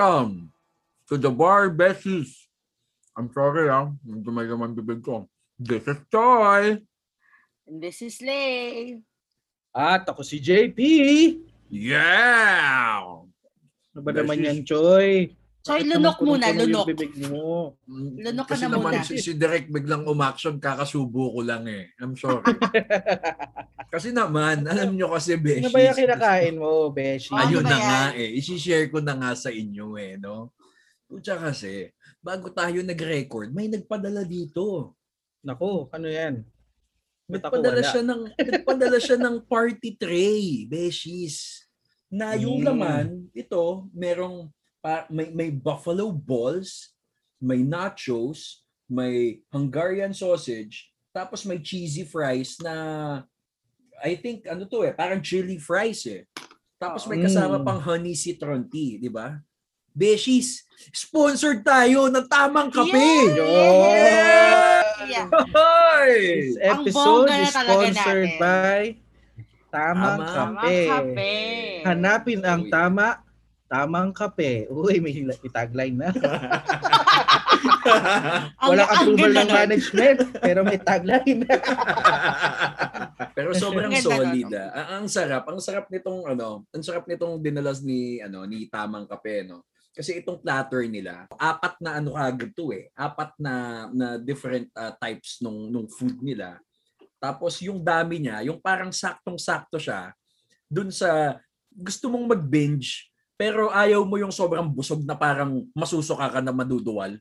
Welcome to the Bar Besties. I'm sorry ah, medyo may laman bibig ko. This is Choi. And this is Lay. At ako si JP. Yeah! Ano ba This naman is- yan, Choy? Bakit lunok muna, lunok. Bibig mo. Lunok ka Kasi na naman muna. si, si Direk biglang umaction, kakasubo ko lang eh. I'm sorry. kasi naman, alam nyo kasi, Beshi. Ano ba yung kinakain mo, Beshi? Ah, Ayun Ano na yan? nga eh. Isishare ko na nga sa inyo eh, no? Kutsa kasi, bago tayo nag-record, may nagpadala dito. Nako, ano yan? Ba't ako Nagpadala wala? siya ng nagpadala siya ng party tray, beshies. Na yung Mm. laman, ito, merong may may buffalo balls, may nachos, may Hungarian sausage, tapos may cheesy fries na I think ano to eh, parang chili fries eh. Tapos may kasama Mm. pang honey citron tea, di ba? Beshies, sponsored tayo ng tamang kape. Yeah! Yeah. Hoy! This episode is sponsored natin. by Tamang Tamang Kape. Kape. Hanapin ang tama, tamang kape. Uy, may tagline na. Ang- Walang ang approval ng management, pero may tagline. Pero sobrang solid ah. Ang, ang sarap, ang sarap nitong ano, ang sarap nitong dinalas ni ano ni Tamang Kape no. Kasi itong platter nila, apat na ano kagad to eh. Apat na na different ah, types nung nung food nila. Tapos yung dami niya, yung parang saktong-sakto siya dun sa gusto mong mag-binge pero ayaw mo yung sobrang busog na parang masusuka ka na maduduwal.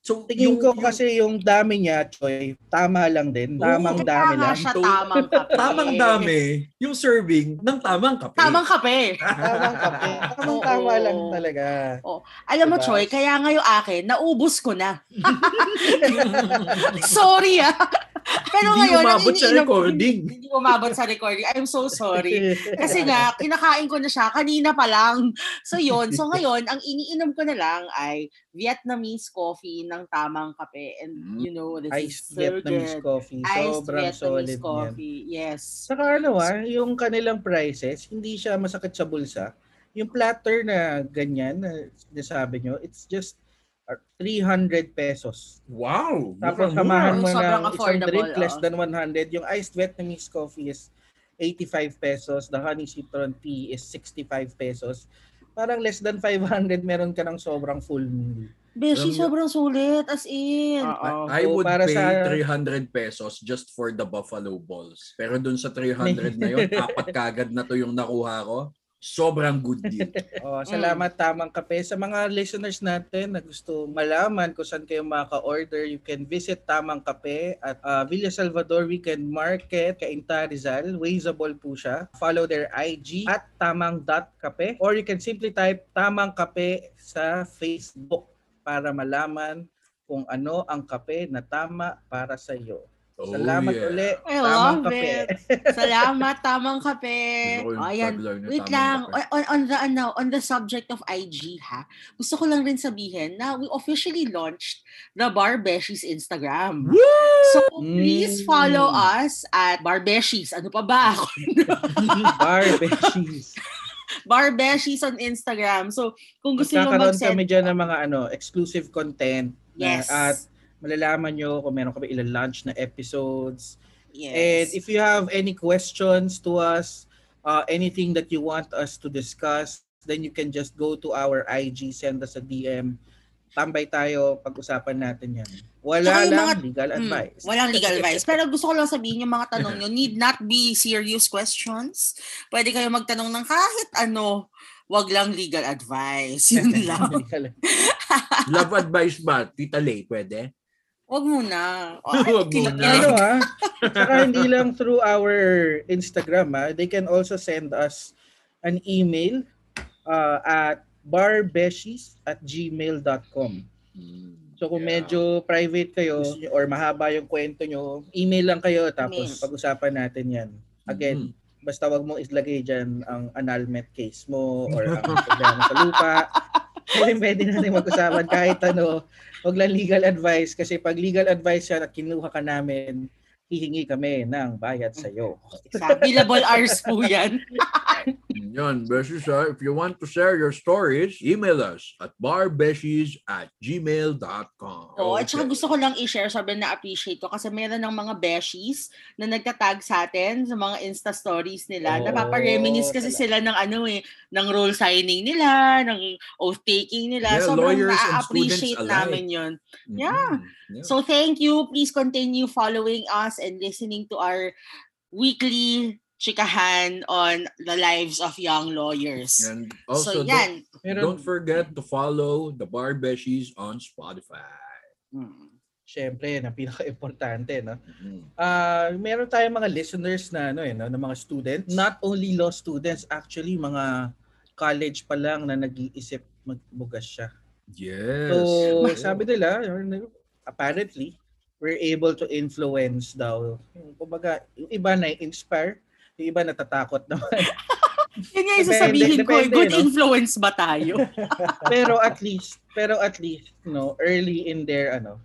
So Tingin yung- ko yung- kasi yung dami niya, Choy, tama lang din. Oo, Tamang dami Tama lang. siya, To- tamang kape. tamang dami yung serving ng tamang kape. Tamang kape. Tamang kape. Tamang Oo. tama lang talaga. Alam mo, Diba? Choy, kaya nga yung akin, naubos ko na. Sorry ah. Pero Hindi ngayon, umabot sa recording. Hindi umabot sa recording. I'm so sorry. Kasi nga, kinakain ko na siya kanina pa lang. So yun. So ngayon, ang iniinom ko na lang ay Vietnamese coffee ng tamang kape. And Mm. you know, this Iced is so Vietnamese good. coffee. Iced Sobrang Vietnamese solid coffee. Yes. Saka ano ah, yung kanilang prices, hindi siya masakit sa bulsa. Yung platter na ganyan, na sinasabi nyo, it's just uh, 300 pesos. Wow! Tapos samahan mo ng isang drink less oh. than 100. Yung iced Vietnamese coffee is 85 pesos. The honey citron tea is 65 pesos. Parang less than 500 meron ka ng sobrang full meal. Beshi, sobrang sulit. As in. I, I So, would para pay sa- 300 pesos just for the buffalo balls. Pero dun sa 300 na yun, apat kagad na to yung nakuha ko. Sobrang good deal. Oh, salamat tamang kape sa mga listeners natin na gusto malaman kung saan kayo makaka-order. You can visit Tamang Kape at uh, Villa Salvador Weekend Market, Cainta Rizal. Wazeable po siya. Follow their IG at tamang.kape or you can simply type Tamang Kape sa Facebook para malaman kung ano ang kape na tama para sa iyo. Oh, Salamat yeah. uli. I Tamang love Kape. it. Salamat, tamang kape. O, ayan. tagline na Wait lang, kape. on, on the ano, on the subject of IG ha. Gusto ko lang rin sabihin na we officially launched the Barbeshies Instagram. So please Mm. follow us at Barbeshies. Ano pa ba? Barbeshies. Barbeshies on Instagram. So kung gusto niyo Magkakaroon mag-send kami dyan ng mga ano, exclusive content. na- Yes. at malalaman nyo kung meron kami ilang launch na episodes. yes. And if you have any questions to us, uh, anything that you want us to discuss, then you can just go to our IG, send us a DM. Tambay tayo, pag-usapan natin yan. Wala yung lang mga- legal Mm, advice. walang legal advice. Pero gusto ko lang sabihin yung mga tanong nyo need not be serious questions. Pwede kayo magtanong ng kahit ano. Wag lang legal advice. Yun lang. Legal- Love advice ba? Tita Lay, pwede? Wag muna. O, Wag muna. ano ha? Saka hindi lang through our Instagram ha. They can also send us an email uh, at barbeshies at gmail.com. So kung Yeah. medyo private kayo or mahaba yung kwento nyo, email lang kayo tapos Email. pag-usapan natin yan. Again, Mm. basta wag mong islagay dyan ang annulment case mo or ang problema sa lupa. Pwede, pwede natin mag-usapan kahit ano. Wag lang legal advice kasi pag legal advice yan at kinuha ka namin, hihingi kami ng bayad sa iyo. Billable hours po yan. Yun, Beshies, ah, if you want to share your stories, email us at barbeshies at gmail.com. Oo, at saka gusto ko lang i-share, sobrang na-appreciate ko kasi meron ng mga beshies na nagtatag sa atin sa mga Insta stories nila. Oo, Napapareminis kasi sila ng ano eh, ng role signing nila, ng oath-taking nila. Yeah, sobrang na-appreciate namin yun. Mhm. Yeah. Yeah. So thank you. Please continue following us and listening to our weekly chikahan on the lives of young lawyers. And also, so yan. don't, don't forget to follow the Barbeshies on Spotify. Mm. syempre, yan ang pinaka-importante, no? Ah, meron tayong mga listeners na ano eh, no, na mga students. Not only law students, actually mga college pa lang na nag-iisip magbugas siya. Yes. So, sabi nila, apparently, we're able to influence daw. Yung, Kumbaga, yung iba na-inspire, yung iba natatakot naman. Yun nga yung sasabihin ko, eh, depende, good no? influence ba tayo? pero at least, pero at least, no, early in their, ano,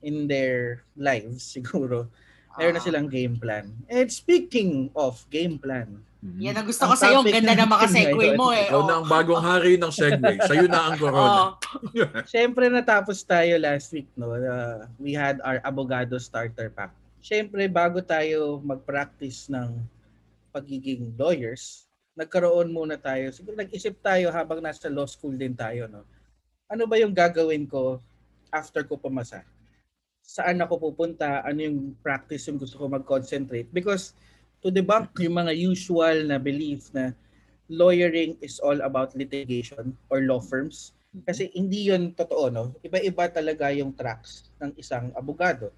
in their lives, siguro, meron na Ah. silang game plan. And speaking of game plan, Mhm. Yan ang gusto Ang ko sa'yo. Ang ganda na makasegue mo eh. Ikaw na ang bagong hari ng Segway. Sa'yo na ang corona. Oo. Siyempre natapos tayo last week no. Uh, we had our abogado starter pack. Siyempre bago tayo mag-practice ng pagiging lawyers, nagkaroon muna tayo. Siguro nag-isip tayo habang nasa law school din tayo no. Ano ba yung gagawin ko after ko pumasa? Saan ako pupunta? Ano yung practice yung gusto ko mag-concentrate? Because to debunk yung mga usual na belief na lawyering is all about litigation or law firms, kasi hindi yun totoo, no? Iba-iba talaga yung tracks ng isang abogado.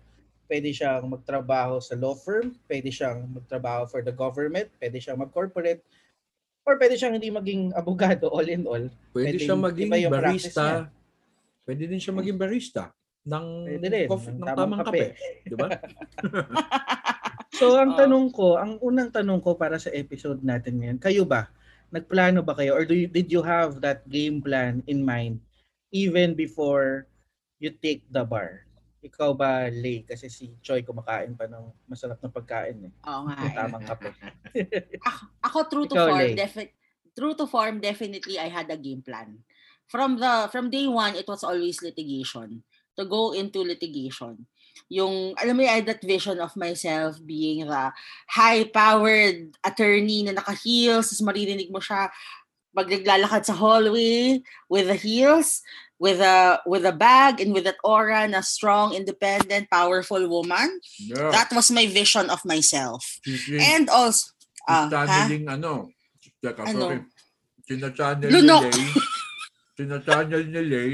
Pwede siyang magtrabaho sa law firm, pwede siyang magtrabaho for the government, pwede siyang mag-corporate, or pwede siyang hindi maging abogado all in all. Pwede Pwede siya yung- maging yung barista. Pwede din siya maging barista ng, Pwede rin, coffee, ng ng tamang tamang kape. Di ba? So ang Oo. tanong ko, ang unang tanong ko para sa episode natin ngayon, kayo ba? Nagplano ba kayo or do you, did you have that game plan in mind even before you take the bar? Ikaw ba, Lay? Kasi si Choi kumakain pa ng masarap na pagkain eh. Oo nga. Yung eh. tamang kape. Ako, ako true to Ikaw, form, Lay. defi- true to form, definitely I had a game plan. From the from day one, it was always litigation. To go into litigation. Yung, alam mo, I had that vision of myself being the high-powered attorney na naka-heels, tapos maririnig mo siya pag naglalakad sa hallway with the heels, with a with a bag and with that aura na strong, independent, powerful woman. Yeah. That was my vision of myself. Si- And also, ah, ha? channeling ano, teka, Ano? sorry. Sina-channel ni Lay. Sina-channel ni Lay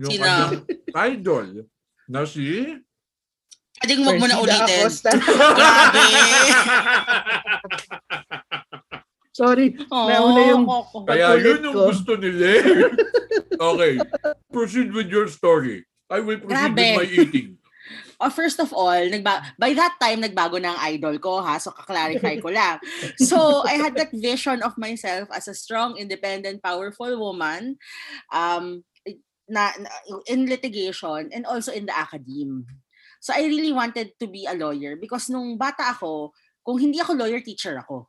yung Sino? kanyang idol na si... Pwedeng wag mo na ulitin. Grabe. Sorry, Oh, nauna yung. Kaya yun yung ko. gusto ni Lay. okay. Proceed with your story. I will proceed Grabe. with my eating. Oh, first of all, nagba by that time nagbago na ang idol ko ha, so ka-clarify ko lang. So, I had that vision of myself as a strong, independent, powerful woman um na, na in litigation and also in the academe. So, I really wanted to be a lawyer because nung bata ako, kung hindi ako lawyer, teacher ako.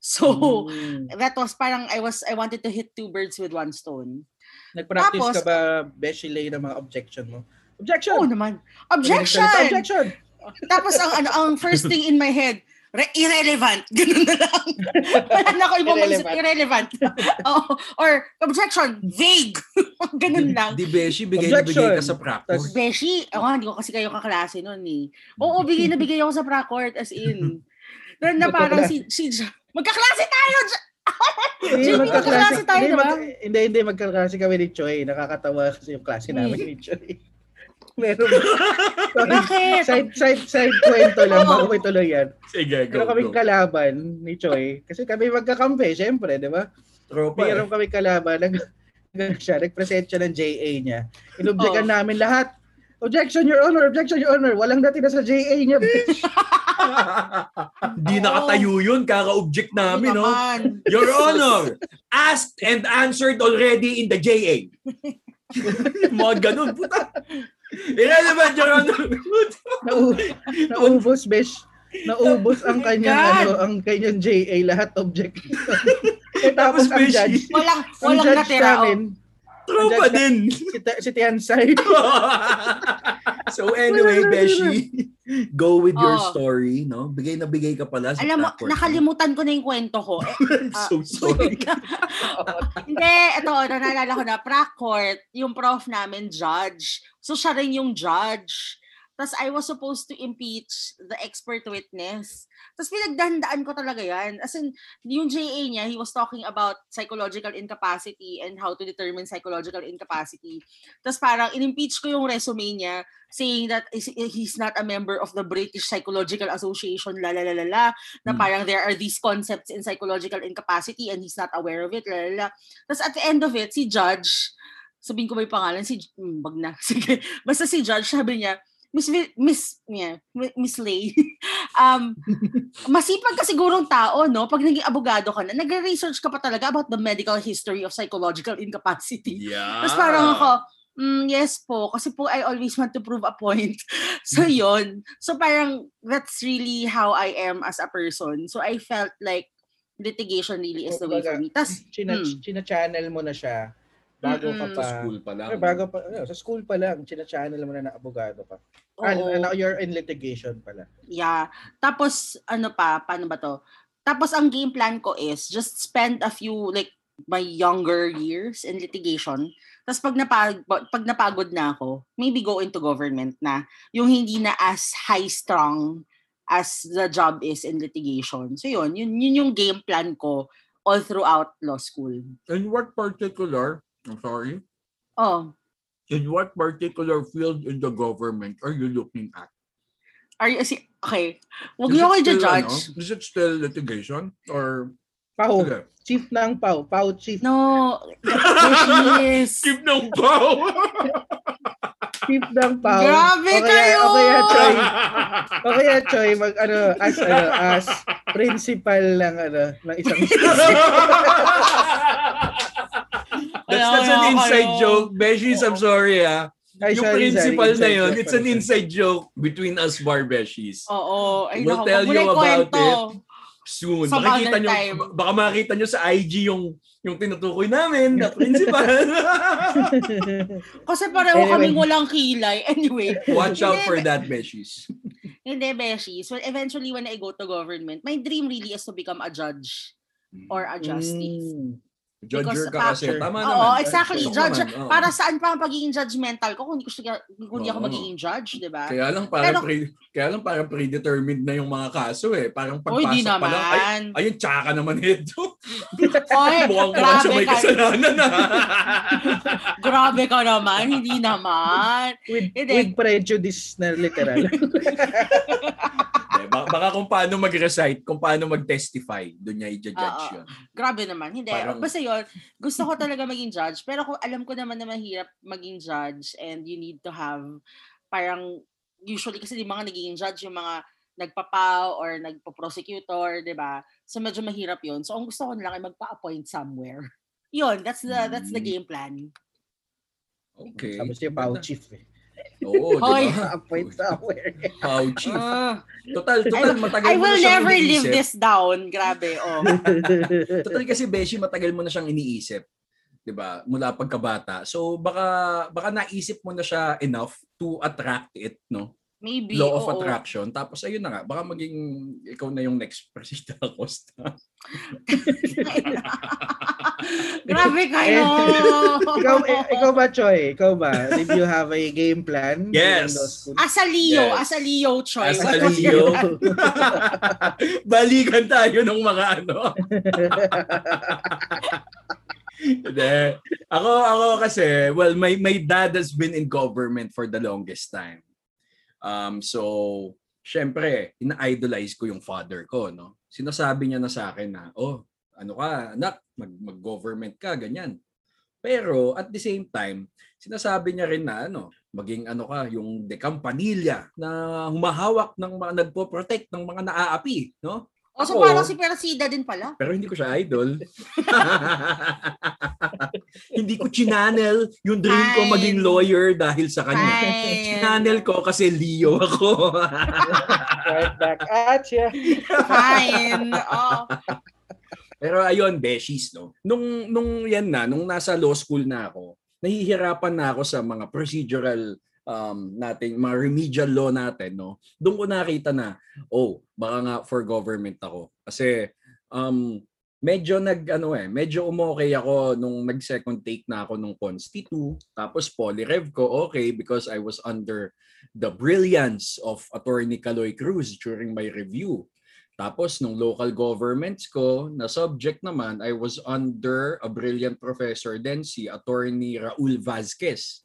So, Mm. that was parang I was I wanted to hit two birds with one stone. Nag-practice Tapos- ka ba, Beshi Lay, ng mga objection mo? Objection! Oo naman. Objection! Objection! Objection! Tapos ang ano ang first thing in my head, re- irrelevant. Ganun na lang. Wala na ako ibang maisip. Irrelevant. oh, or objection, vague. Ganun lang. Di Beshi, bigay na bigay ka Objection. sa practice. Beshi, ako hindi ko kasi kayo kaklase noon eh. Oo, bigay na bigay ako sa pra-court as in. Na, na parang si, si magkaklase tayo! Hindi, magkaklase tayo, hindi, di ba? mag- hindi, hindi, magkaklase kami ni Choi. Nakakatawa kasi yung klase namin ni Choi. Meron Sorry, Bakit? side, side, side kwento lang bago may tuloy yan. Sige, go, Meron kaming go. kalaban ni Choi. Kasi kami magkakampi, syempre, di ba? Tropa eh. Meron kami kalaban. Nag, nag siya, nag-present siya ng JA niya. Inobjekan Oo. namin lahat. Objection, Your Honor! Objection, Your Honor! Walang natira sa JA niya, bitch! Di nakatayo yun, kaka-object namin, no? Your Honor, asked and answered already in the JA. Mga ganun, puta. Irrelevant, Your Honor. Nau- naubos, besh. Naubos ang Oh kanyang God. ano, ang kanyang JA lahat objection. Eh, tapos ang Beshi. judge, Walang, ang walang judge natira. namin, Tropa din. si, si Tiansay. so anyway, Beshi, go with your Oh. story, no? Bigay na bigay ka pala sa Alam mo, platform. nakalimutan ko na yung kwento ko. Eh, I'm ah, so sorry. Hindi, ito, naalala ko na, prac court, yung prof namin, judge. So, siya rin yung judge. Tapos, I was supposed to impeach the expert witness. Tapos, pinagdahandaan ko talaga yan. As in, yung JA niya, he was talking about psychological incapacity and how to determine psychological incapacity. Tapos, parang, in-impeach ko yung resume niya saying that he's not a member of the British Psychological Association, la la la la la, na Hmm. parang there are these concepts in psychological incapacity and he's not aware of it, la la la. Tapos at the end of it, si Judge, sabihin ko ba yung pangalan, si, hmm, wag na, sige, basta si Judge, sabi niya, Miss, Vi- Miss, yeah, Mi- Miss Lay, um, masipag ka sigurong tao, no? Pag naging abogado ka na, nagre-research ka pa talaga about the medical history of psychological incapacity. Yeah. Tapos parang ako, mm, yes po, kasi po I always want to prove a point. So yon So parang that's really how I am as a person. So I felt like litigation really is the way for me. Tas, China, Hmm. china-channel mo na siya bago ka Mm-mm. pa. Sa school pa lang. Bago pa, ano, sa school pa lang, china-channel mo na na abogado ka. Ah, oo, now you're in litigation pala. yeah. Tapos, ano pa, paano ba to? Tapos ang game plan ko is just spend a few, like, my younger years in litigation. Tapos pag, napag, pag napagod na ako, maybe go into government na. Yung hindi na as high-strung as the job is in litigation. So yun, yun, yun yung game plan ko all throughout law school. In what particular, I'm sorry, Oh, in what particular field in the government are you looking at? are you, si, okay. Huwag Is niyo still, i-judge. ano, Is it still litigation? Or, Pau, Sige. chief ng Pau, Pau chief. No, there she is. Keep ng bow! Chief ng Pau. Grabe O kaya- kayo! O kaya, Choy, o kaya, Choy, mag, ano, as, ano, as principal ng, ano, ng isang That's, that's an inside joke. Beshies, I'm sorry ah. Ay, yung sorry, principal sorry, na yun, it's an inside joke between us bar beshies. Oo. Ay, We'll tell you about ikwento. Soon. Some makikita nyo, time. baka makita nyo sa IG yung yung tinutukoy namin na principal. Kasi pareho Anyway. kaming walang kilay. Anyway. Watch out for that, beshies. Hindi, Beshies. Well, eventually, when I go to government, my dream really is to become a judge or a justice. Mm. Judger because ka kasi. after- Tama Oo, naman. exactly. Tama Judge, naman, oo. para saan pa ang pagiging judgmental ko kung hindi ko kung hindi ako Oo. magiging judge, di ba? Kaya lang parang Pero- pre, kaya lang parang predetermined na yung mga kaso eh. Parang Oy, pagpasok pa lang, ay, ayun, tsaka naman ito. Oy, Mukhang ka man siya grabe may ka. kasalanan ah. na. Grabe ka naman. Hindi naman. With, Hindi. with prejudice na literal. Baka, kung paano mag-recite, kung paano mag-testify, doon niya i-judge yun. Grabe naman. Hindi. Parang- Basta yun, gusto ko talaga maging judge. Pero kung alam ko naman na mahirap maging judge and you need to have parang usually kasi di mga nagiging judge yung mga nagpapaw or nagpo-prosecutor, di ba? So medyo mahirap yun. So ang gusto ko lang ay magpa-appoint somewhere. Yun, that's the that's the Mm. game plan. Okay. Sabi siya, Pau chief eh. Oo, Hoy. Appoint chief. Ah, Total, total, matagal I mo na will siyang never live iniisip. this down. Grabe, oh. Total kasi Beshi, matagal mo na siyang iniisip. 'di ba? Mula pagkabata. So baka baka naisip mo na siya enough to attract it, no? Maybe. Law of oo. attraction. Tapos ayun na nga, baka maging ikaw na yung next President Acosta. Grabe kayo. ikaw, eh, ikaw ba, Choy? Ikaw ba? Did you have a game plan? Yes. As a Leo, Yes. as a Leo choice. As a Leo. Balikan tayo ng mga ano. Hindi. Ako, ako kasi, well, my, my dad has been in government for the longest time. Um, so, syempre, ina-idolize ko yung father ko, no? Sinasabi niya na sa akin na, oh, ano ka, anak, mag, mag-government ka, ganyan. Pero, at the same time, sinasabi niya rin na, ano, maging ano ka, yung de Campanilla na humahawak ng mga nagpo-protect ng mga naaapi, no? Oh, so Ako- parang si Persida din pala. Pero hindi ko siya idol. hindi ko chinanel yung dream ko Fine. maging lawyer dahil sa kanya. Fine. Chinanel ko kasi Leo ako. right back at ya. Fine. Oh. Pero ayun, beshies, no? Nung, nung yan na, nung nasa law school na ako, nahihirapan na ako sa mga procedural um, natin, mga remedial law natin, no? Doon ko nakita na, oh, baka nga for government ako. Kasi, um, medyo nag, ano eh, medyo umokay ako nung nag-second take na ako nung Constitu. Tapos Polyrev ko, okay, because I was under the brilliance of Attorney Caloy Cruz during my review. Tapos nung local governments ko na subject naman, I was under a brilliant professor then si Attorney Raul Vazquez.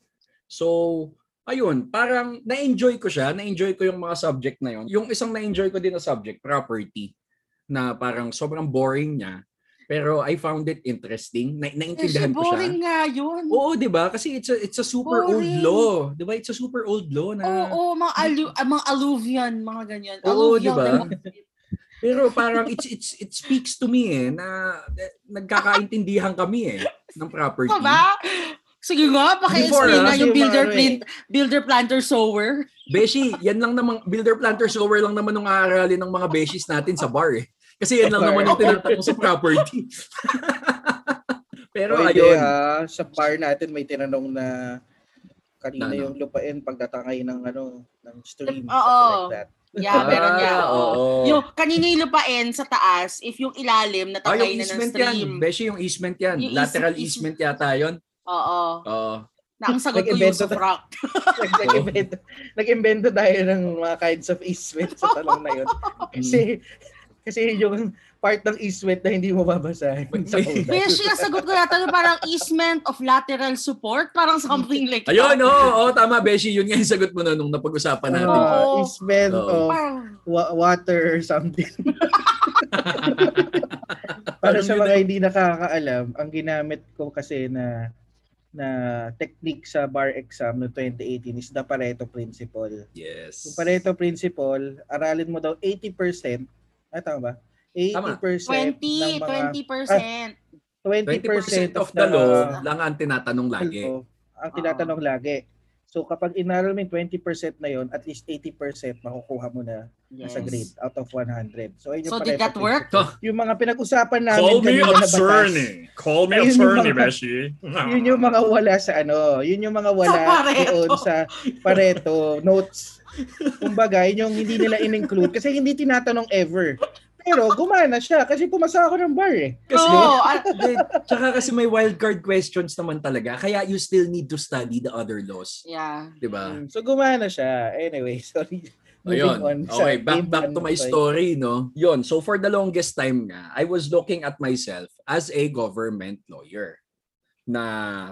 So, ayun, parang na-enjoy ko siya, na-enjoy ko yung mga subject na yun. Yung isang na-enjoy ko din na subject, property, na parang sobrang boring niya. Pero I found it interesting. Na naintindihan ko siya. boring nga yun. Oo, 'di ba? Kasi it's a it's a super old Boring. law, 'di ba? It's a super old law na Oo, mga, alu- ah, mga alluvian, mga ganyan. Oo, di ba? Pero parang it's it's it speaks to me eh na eh, nagkakaintindihan kami eh ng property. Ba? Sige nga, paki-explain ah, nga yung builder, ano eh. plant, builder planter sower. Beshi, yan lang naman builder planter sower lang naman ng aaralin ng mga beshies natin sa bar eh. Kasi yan lang Bar. naman yung tinatanong sa property. Pero Pwede, ayun. ah, sa bar natin may tinanong na kanina Na ano? yung lupain pagdatangay ng ano ng stream Oo. like that. Yeah, meron niya. Ah, oo. oo. Yung kanina yung lupain sa taas, if yung ilalim Ah, natangay yung na ng easement stream. yan. Beshi, yung easement yan. Yung Lateral eas- easement yata yun. Oo. Oo. Na ang sagot ko na- rock. Nag- Nag-invento, nag-invento tayo ng mga kinds of easement sa tanong na yun. Kasi kasi yung part ng easement na hindi mo babasahin sa ang sagot ko yata yung parang easement of lateral support. Parang something like Ayun, that. oo, oh, tama Beshi. Yun nga yung sagot mo na nung napag-usapan natin. Oo. easement Oo. of Parang, wa- water or something. Para sa mga hindi nakakaalam, ang ginamit ko kasi na na technique sa bar exam no 2018 is the Pareto principle. Yes. Yung Pareto principle, aralin mo daw 80%, ay tama ba? 80% 20, ng mga 20%. 20% 20%, of the law lang ang tinatanong lagi. Ang tinatanong lagi. So kapag inaral mo yung 20% na yon, at least 80% makukuha mo na Yes. sa grade out of 100. So, ayun yung So, did that work? Yung mga pinag-usapan namin Call me kanina na batas, attorney. Call me attorney, mga- Beshi. yun yung mga wala sa ano, yun yung mga wala Sa Pareto. doon sa Pareto notes. Kumbaga, yun yung hindi nila in-include kasi hindi tinatanong ever. Pero gumana siya kasi pumasa ako ng bar eh. Kasi, Oo, ah, Hindi, tsaka kasi may wildcard questions naman talaga. Kaya you still need to study the other laws. yeah. Di ba? Mm, So gumana siya. Anyway, sorry. Ayun. On Okay, back back to my sorry. story, no? Yon. So for the longest time nga, I was looking at myself as a government lawyer. Na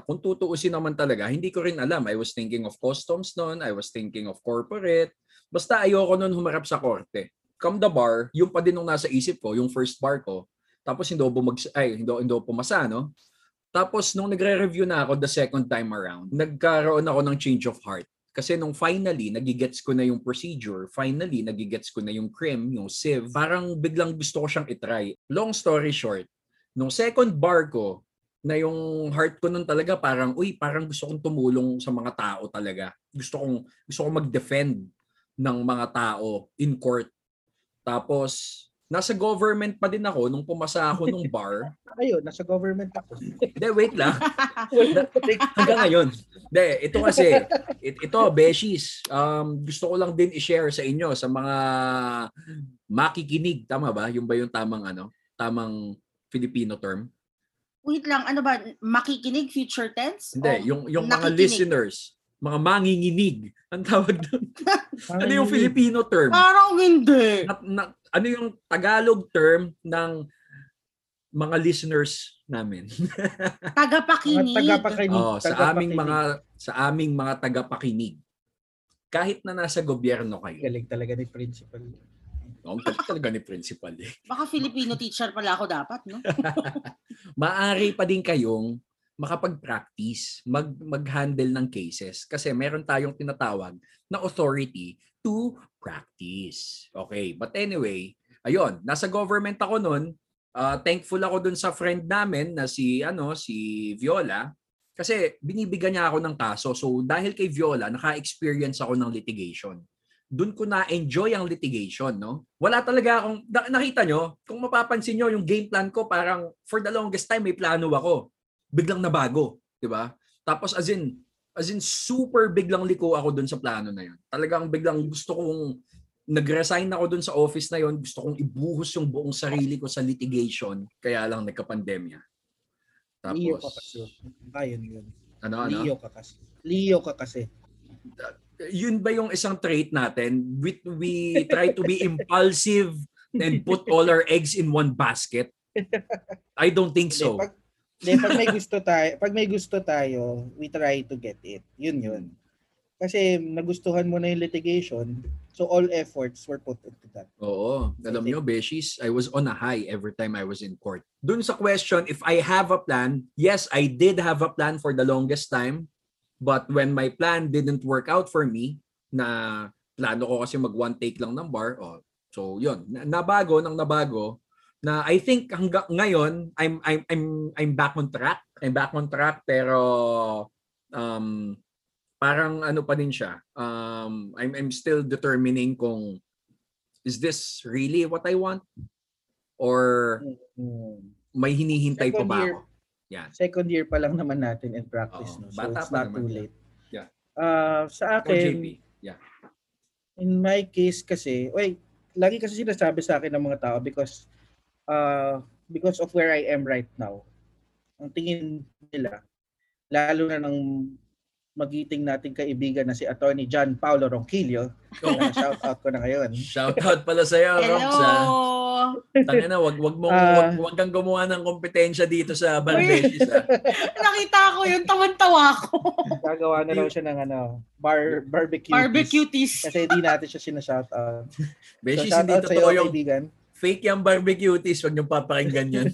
kung tutuusin naman talaga, hindi ko rin alam. I was thinking of customs noon, I was thinking of corporate. Basta ayoko noon humarap sa korte. Come the bar, yung pa din nung nasa isip ko, yung first bar ko. Tapos hindi ako bumag ay hindi, hindi ako pumasa, no? Tapos nung nagre-review na ako the second time around, nagkaroon ako ng change of heart. Kasi nung finally, nagigets ko na yung procedure, finally, nagigets ko na yung crim, yung sieve, parang biglang gusto ko siyang itry. Long story short, nung second bar ko, na yung heart ko nun talaga parang, uy, parang gusto kong tumulong sa mga tao talaga. Gusto kong, gusto kong mag-defend ng mga tao in court. Tapos, nasa government pa din ako nung pumasa ako nung bar. Ayun, nasa government ako. Hindi, wait lang. Hanggang ngayon. Hindi, ito kasi, it, ito, Beshies, um, gusto ko lang din i-share sa inyo sa mga makikinig. Tama ba? Yung ba yung tamang ano? Tamang Filipino term? Wait lang, ano ba? Makikinig, future tense? Hindi, yung, yung mga nakikinig? listeners, mga manginginig. Ang tawag doon. Ano yung Filipino? Term? Parang hindi. Na, na, ano yung Tagalog term ng mga listeners namin? Tagapakinig. Mga tagapakinig. Oh, sa aming mga sa aming mga tagapakinig. Kahit na nasa gobyerno kayo. Galing talaga ni principal. Ang galing talaga ni principal eh. Baka Filipino teacher pala ako dapat, no? Maari pa din kayong makapag-practice, mag mag-handle ng cases kasi meron tayong tinatawag na authority to practice. Okay, but anyway, ayun, nasa government ako noon. Uh, thankful ako dun sa friend namin na si ano si Viola kasi binibigyan niya ako ng kaso. So dahil kay Viola, naka-experience ako ng litigation. doon ko na-enjoy ang litigation, no? Wala talaga akong, na- nakita nyo, kung mapapansin nyo, yung game plan ko, parang for the longest time, may plano ako. Biglang nabago, di ba? Tapos as in, as in super biglang liko ako doon sa plano na yun. Talagang biglang gusto kong, nag-resign ako doon sa office na yon gusto kong ibuhos yung buong sarili ko sa litigation, kaya lang nagka-pandemya. Leo ka Tapos, kasi. Ayun yun. ano, ano? Leo ka kasi. Leo ka kasi. yun ba yung isang trait natin? We, we try to be impulsive and put all our eggs in one basket? I don't think so. pag, hindi, pag may gusto tayo, pag may gusto tayo, we try to get it. Yun yun. Kasi nagustuhan mo na yung litigation, so all efforts were put into that. Oo. Alam nyo, Beshies, I was on a high every time I was in court. Dun sa question, if I have a plan, yes, I did have a plan for the longest time. But when my plan didn't work out for me, na plano ko kasi mag one take lang ng bar, oh, so yun, na- nabago ng nabago, na I think hanggang ngayon, I'm, I'm, I'm, I'm back on track. I'm back on track, pero um, parang ano pa din siya. Um, I'm, I'm still determining kung is this really what I want? Or Hmm. may hinihintay pa Second ba year. ako? Yan. Second year pa lang naman natin in practice. Oo, no? So bata it's pa not naman too late. Yeah. Ah, sa akin, Yeah. in my case kasi, wait, lagi kasi sinasabi sa akin ng mga tao because uh, because of where I am right now. Ang tingin nila, lalo na ng magiting nating kaibigan na si Attorney John Paulo Ronquillo, Oh, na shout out ko na ngayon. shout out pala sa iyo, Rox. ah. Hello! Tangina, wag wag mo Ah. wag, wag kang gumawa ng kompetensya dito sa Barbeshis. ah. Nakita ko yun, tawan-tawa ko. Gagawa na raw siya ng ano, bar barbecue. Barbecue tis. Kasi hindi natin siya sinashout out. So, Beshies, shout hindi out sa iyo, totoo yung kaibigan. Fake yung barbecue tis. Huwag niyong papakinggan yan.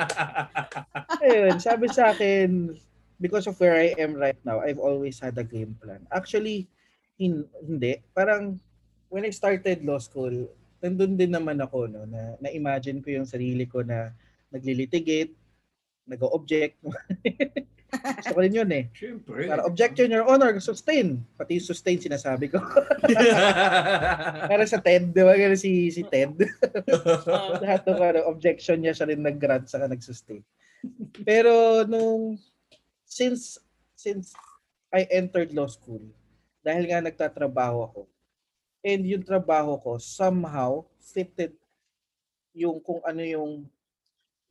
Ayun, sabi sa akin, because of where I am right now, I've always had a game plan. Actually, hin- hindi. Parang, when I started law school, nandun din naman ako, no, na, na-imagine ko yung sarili ko na naglilitigate, nag-object. Gusto ko rin yun eh. Siyempre. Para objection, your honor, sustain. Pati yung sustain sinasabi ko. Para sa TED, di ba? Ganun si, si TED. Lahat ng ano, objection niya siya rin nag-grant saka nag-sustain. Pero nung since since I entered law school, dahil nga nagtatrabaho ako, and yung trabaho ko somehow fitted yung kung ano yung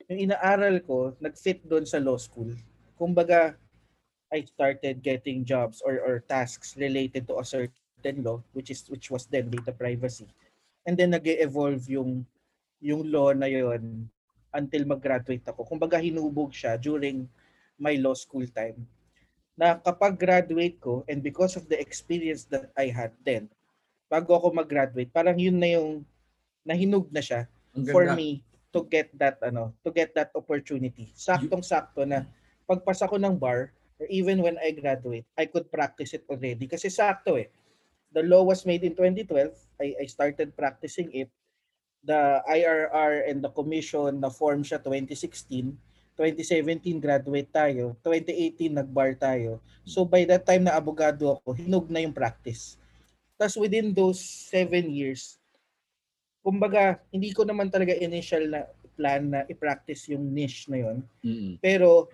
yung inaaral ko, nag-fit doon sa law school. Kumbaga, I started getting jobs or or tasks related to a certain law, which is which was then data privacy. And then nag-evolve yung yung law na yon until mag-graduate ako. Kumbaga hinubog siya during my law school time. Na kapag graduate ko and because of the experience that I had then, bago ako mag-graduate, parang yun na yung nahinug na siya for me to get that ano, to get that opportunity. Saktong-sakto na pagpasa ko ng bar or even when I graduate, I could practice it already kasi sakto eh. The law was made in 2012. I, I started practicing it. The IRR and the commission na form siya 2016. 2017 graduate tayo. 2018 nag-bar tayo. So by that time na abogado ako, hinug na yung practice. Tapos within those seven years, kumbaga, hindi ko naman talaga initial na plan na i-practice yung niche na yon Mm-mm. pero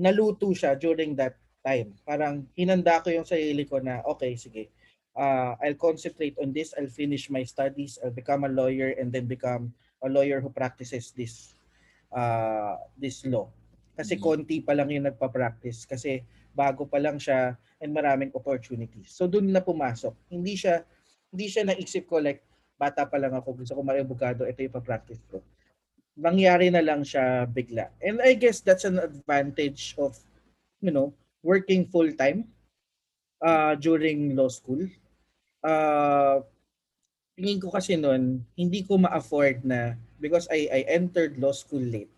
naluto siya during that time. Parang hinanda ko yung sarili ko na, okay, sige, uh, I'll concentrate on this, I'll finish my studies, I'll become a lawyer and then become a lawyer who practices this uh, this law. Kasi Mhm. konti pa lang yung nagpa-practice kasi bago pa lang siya and maraming opportunities. So doon na pumasok. Hindi siya hindi siya naisip ko like bata pa lang ako, gusto ko mag-abogado, ito yung pa-practice ko. Nangyari na lang siya bigla. And I guess that's an advantage of, you know, working full-time uh, during law school. Uh, tingin ko kasi noon, hindi ko ma-afford na, because I, I entered law school late,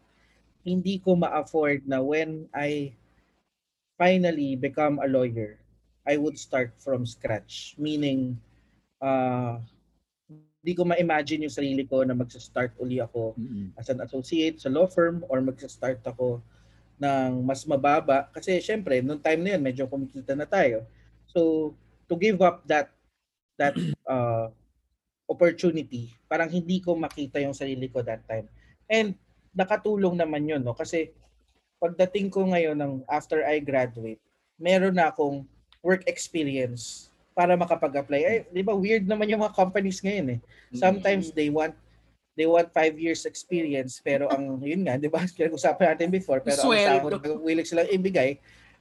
hindi ko ma-afford na when I finally become a lawyer, I would start from scratch. Meaning, uh, hindi ko ma-imagine yung sarili ko na magsa-start uli ako Mm-mm. as an associate sa law firm or magsa-start ako ng mas mababa. Kasi syempre, noong time na yun, medyo kumikita na tayo. So, to give up that that uh, opportunity. Parang hindi ko makita yung sarili ko that time. And nakatulong naman yun, no? Kasi pagdating ko ngayon ng after I graduate, meron na akong work experience para makapag-apply. Ay, di ba weird naman yung mga companies ngayon eh. Sometimes they want they want five years experience pero ang yun nga, di ba? Usapan natin before pero ang Sweldo. sahod na willing silang ibigay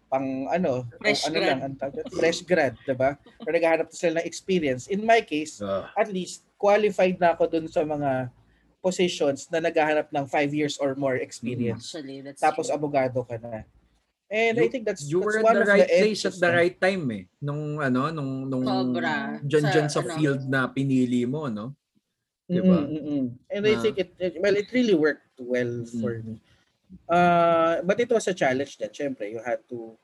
pang ano, Fresh ano grad. lang, ang tawag fresh grad, di ba? Pero naghahanap sila ng experience. In my case, Ah. at least qualified na ako dun sa mga positions na naghahanap ng five years or more experience. Actually, that's Tapos true. abogado ka na. And I think that's, you that's were at one the of right the place at the right time eh. Nung ano, nung nung Sobra. dyan, Sa, dyan sa ano, field na pinili mo, no? Diba? Mm-mm. And I Na- think it, it well it really worked well Mm. for me. Uh but it was a challenge that syempre you had to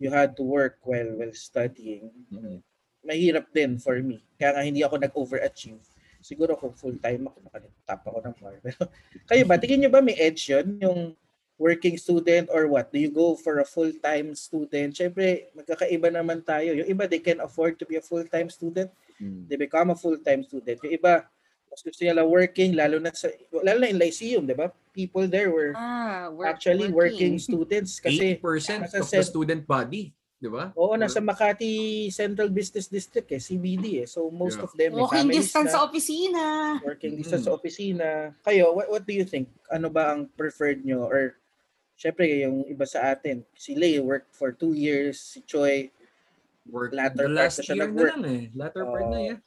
you had to work while while studying. Mm. Mahirap din for me. Kaya nga hindi ako nag-overachieve. Siguro kung full-time ako, nakatap ako ng. Pero kayo ba, tingin nyo ba may edge yun? Yung working student or what? Do you go for a full-time student? Syempre, magkakaiba naman tayo. Yung iba, they can afford to be a full-time student. Mm. They become a full-time student. Yung iba, mas gusto nila working, lalo na sa, lalo na in Lyceum, di ba? People there were Ah, work, actually working, students kasi 80% as I of the student body, di ba? Oo, nasa Makati Central Business District eh, CBD eh. So most Yeah. of them Walking families distance na, sa opisina. working distance Mm. sa opisina. Kayo, what, what do you think? Ano ba ang preferred nyo? Or syempre yung iba sa atin, si Lay worked for two years, si Choi, Work, Latter the part last na siya year nag-work. na lang eh. Latter part na Oo. yeah.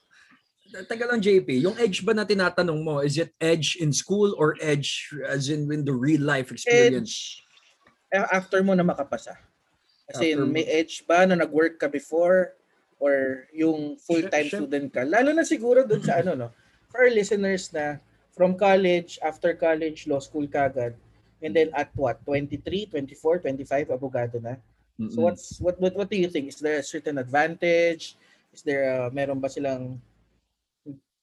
Taga lang JP, yung edge ba na tinatanong mo, is it edge in school or edge as in in the real life experience? edge eh, after mo na makapasa. Kasi After may edge ba na nag-work ka before or yung full-time Syem- student ka? Lalo na siguro dun sa ano no, for our listeners na from college, after college, law school kagad, and then at what, 23, 24, 25, abogado na? Mm-mm. So what's what, what what do you think? Is there a certain advantage? Is there a, meron ba silang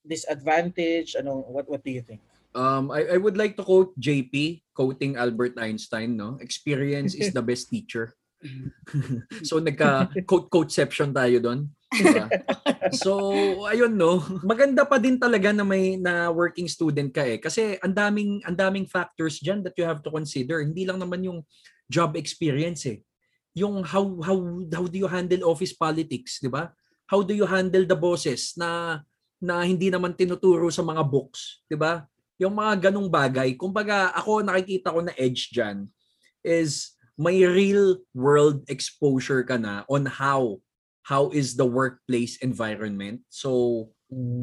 disadvantage? Ano what what do you think? Um, I, I would like to quote JP, quoting Albert Einstein, no? Experience is the best teacher. so nagka quote quoteception tayo doon. Diba? so ayun no, maganda pa din talaga na may na working student ka eh kasi ang daming ang daming factors diyan that you have to consider. Hindi lang naman yung job experience eh. Yung how how how do you handle office politics, 'di ba? How do you handle the bosses na na hindi naman tinuturo sa mga books, 'di ba? Yung mga ganong bagay. Kumbaga ako nakikita ko na edge diyan is may real world exposure ka na on how how is the workplace environment. So,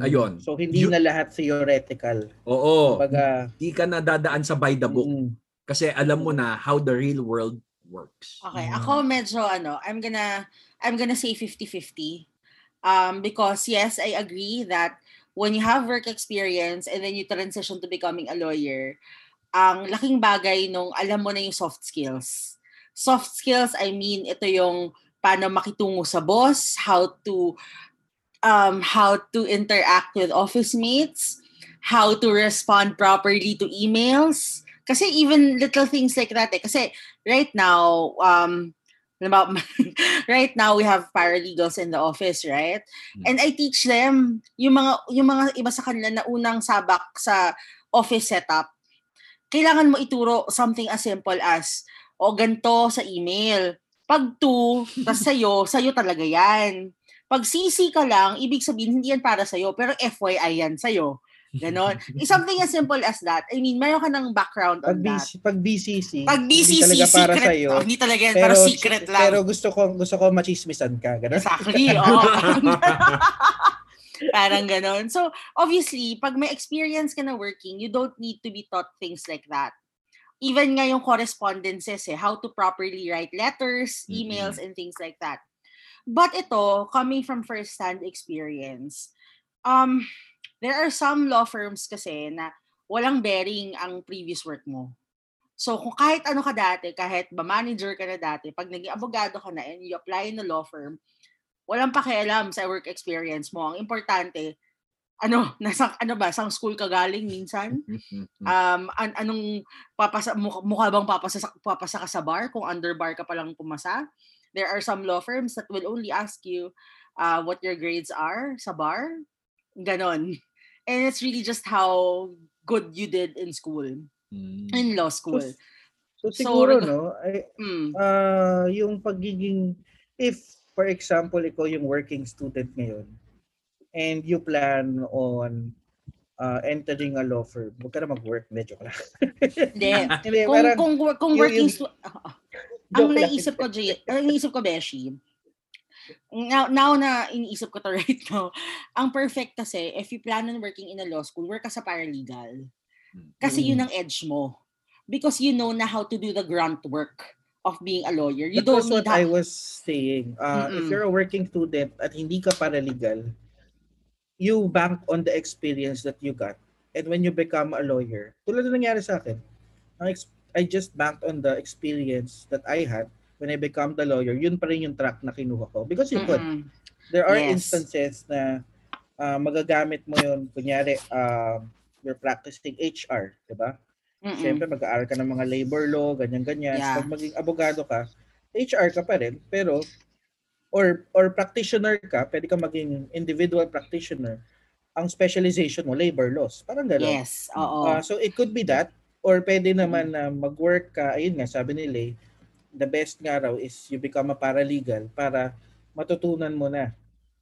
Ayun. So hindi You- na lahat theoretical. oo, Kumbaga, di ka na dadaan sa by the book mm, kasi alam mo na how the real world works. Okay, Mm. ako medyo ano, I'm gonna I'm gonna say 50-50. Um because yes, I agree that when you have work experience and then you transition to becoming a lawyer, ang laking bagay nung alam mo na yung soft skills. Soft skills, I mean, ito yung paano makitungo sa boss, how to um how to interact with office mates, how to respond properly to emails. Kasi even little things like that eh. Kasi right now, um, halimbawa, right now we have paralegals in the office, right? And I teach them yung mga yung mga iba sa kanila na unang sabak sa office setup. Kailangan mo ituro something as simple as o ganto sa email. Pag to, tas sa'yo, sa'yo talaga yan. Pag CC ka lang, ibig sabihin hindi yan para sa'yo, pero FYI yan sa'yo. Ganon. Eh, Something as simple as that. I mean, mayroon ka ng background pag, on that. BC, pag BCC, Pag hindi BCC, talaga para secret. sa'yo. to. Hindi talaga yan, pero, secret lang. Pero gusto ko gusto ko machismisan ka, ganun. Exactly, oo. Parang ganon. So, obviously, pag may experience ka na working, you don't need to be taught things like that. Even nga yung correspondences, eh, how to properly write letters, emails, and things like that. But ito, coming from first-hand experience, um, there are some law firms kasi na walang bearing ang previous work mo. So, kung kahit ano ka dati, kahit ba manager ka na dati, pag naging abogado ka na and you apply in a law firm, walang pakialam sa work experience mo. Ang importante, ano, nasa, ano ba, sang school ka galing minsan? Um, an- anong papasa, mukha, mukha bang papasa, sa- papasa ka sa bar kung under bar ka palang pumasa? There are some law firms that will only ask you, uh, what your grades are sa bar. Ganon. And it's really just how good you did in school, Mm. in law school. So, So, siguro, reg- no, ay, Mm. ah yung pagiging, if, for example, ikaw yung working student ngayon, and you plan on uh, entering a law firm, huwag ka na mag-work. Medyo lang. Hindi. Hindi, kung, parang, kung, kung yung- working yung- stu- ang Joke naisip ko, Jay, ang naisip ko, Beshi, now, now na iniisip ko to right now, ang perfect kasi, if you plan on working in a law school, work ka sa paralegal. Kasi Mm. yun ang edge mo. Because you know na how to do the grunt work of being a lawyer. You that don't was need what I ha- was saying. Uh, if you're a working student at hindi ka paralegal, you bank on the experience that you got. And when you become a lawyer, tulad na nangyari sa akin, I just banked on the experience that I had when I become the lawyer. Yun pa rin yung track na kinuha ko. Because you could. Mm-mm. There are Yes. instances na ah, magagamit mo yun, kunyari, ah, you're practicing HR, di ba? Mm-mm. Siyempre, mag-aaral ka ng mga labor law, ganyan-ganyan. Yeah. Pag maging abogado ka, HR ka pa rin, pero or or practitioner ka, pwede ka maging individual practitioner. Ang specialization mo, labor laws. Parang gano'n. Yes, oo. Ah, so it could be that or pwede naman na mag-work ka, ayun nga, sabi ni Lay, the best nga raw is you become a paralegal para matutunan mo na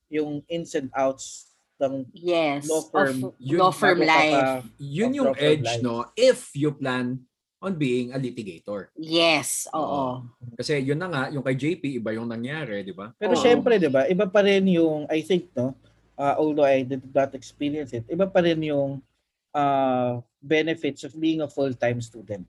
yung ins and outs ng yes. law firm. Of Yun, law firm life. pa- Yun yung edge, life. no? If you plan on being a litigator. Yes, oo. Kasi yun na nga, yung kay JP, iba yung nangyari, di ba? Pero Oo. syempre, 'di ba? Iba pa rin yung I think no, uh, although I did not experience it, iba pa rin yung uh, benefits of being a full-time student.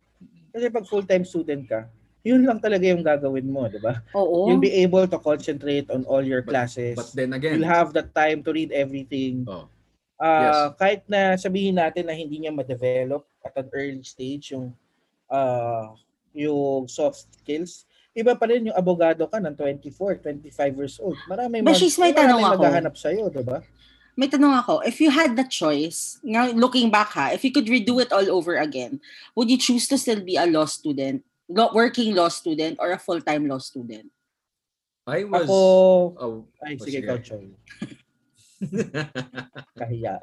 Kasi pag full-time student ka, yun lang talaga yung gagawin mo, 'di ba? Oo. You'll be able to concentrate on all your classes. But then again, You'll have the time to read everything. oh, Uh, kahit na sabihin natin na hindi niya ma-develop at an early stage yung uh, yung soft skills, iba pa rin yung abogado ka ng 24, 25 years old. Marami But she's may tanong ako. maghahanap sa'yo, di ba? May tanong ako, if you had the choice, now looking back ha, if you could redo it all over again, would you choose to still be a law student, law, working law student, or a full-time law student? I was... Ako, oh, ay, sige, ikaw, Choy. Kahiya.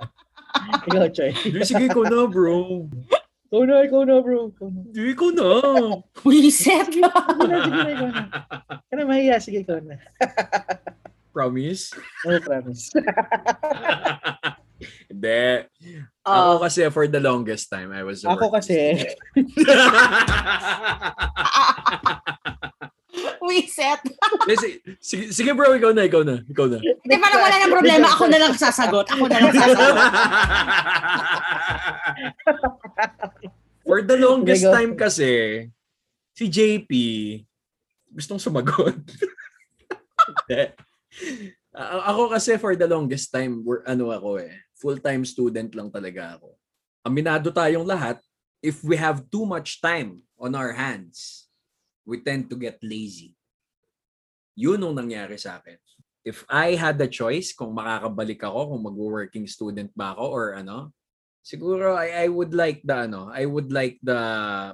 ikaw, Choy. Di, sige ko na, bro. Ikaw na, ikaw na, bro. Ikaw na. Di ko na. Reset Sige na, sige na, ikaw na. Mahiya, sige, ikaw na. Promise? No promise. Hindi. Ako Uh, kasi for the longest time, I was a Ako kasi, reset. Kasi, sige, sige bro, ikaw na, ikaw na, ikaw na. Hindi, parang wala nang problema. Ako na lang sasagot. Ako na lang sasagot. For the longest Sige, time kasi, si JP, gustong sumagot. Ako kasi for the longest time, we're, ano ako eh, full-time student lang talaga ako. Aminado tayong lahat, if we have too much time on our hands, we tend to get lazy. Yun ang nangyari sa akin. If I had the choice kung makakabalik ako, kung mag-working student ba ako or ano, siguro I, I would like the ano, I would like the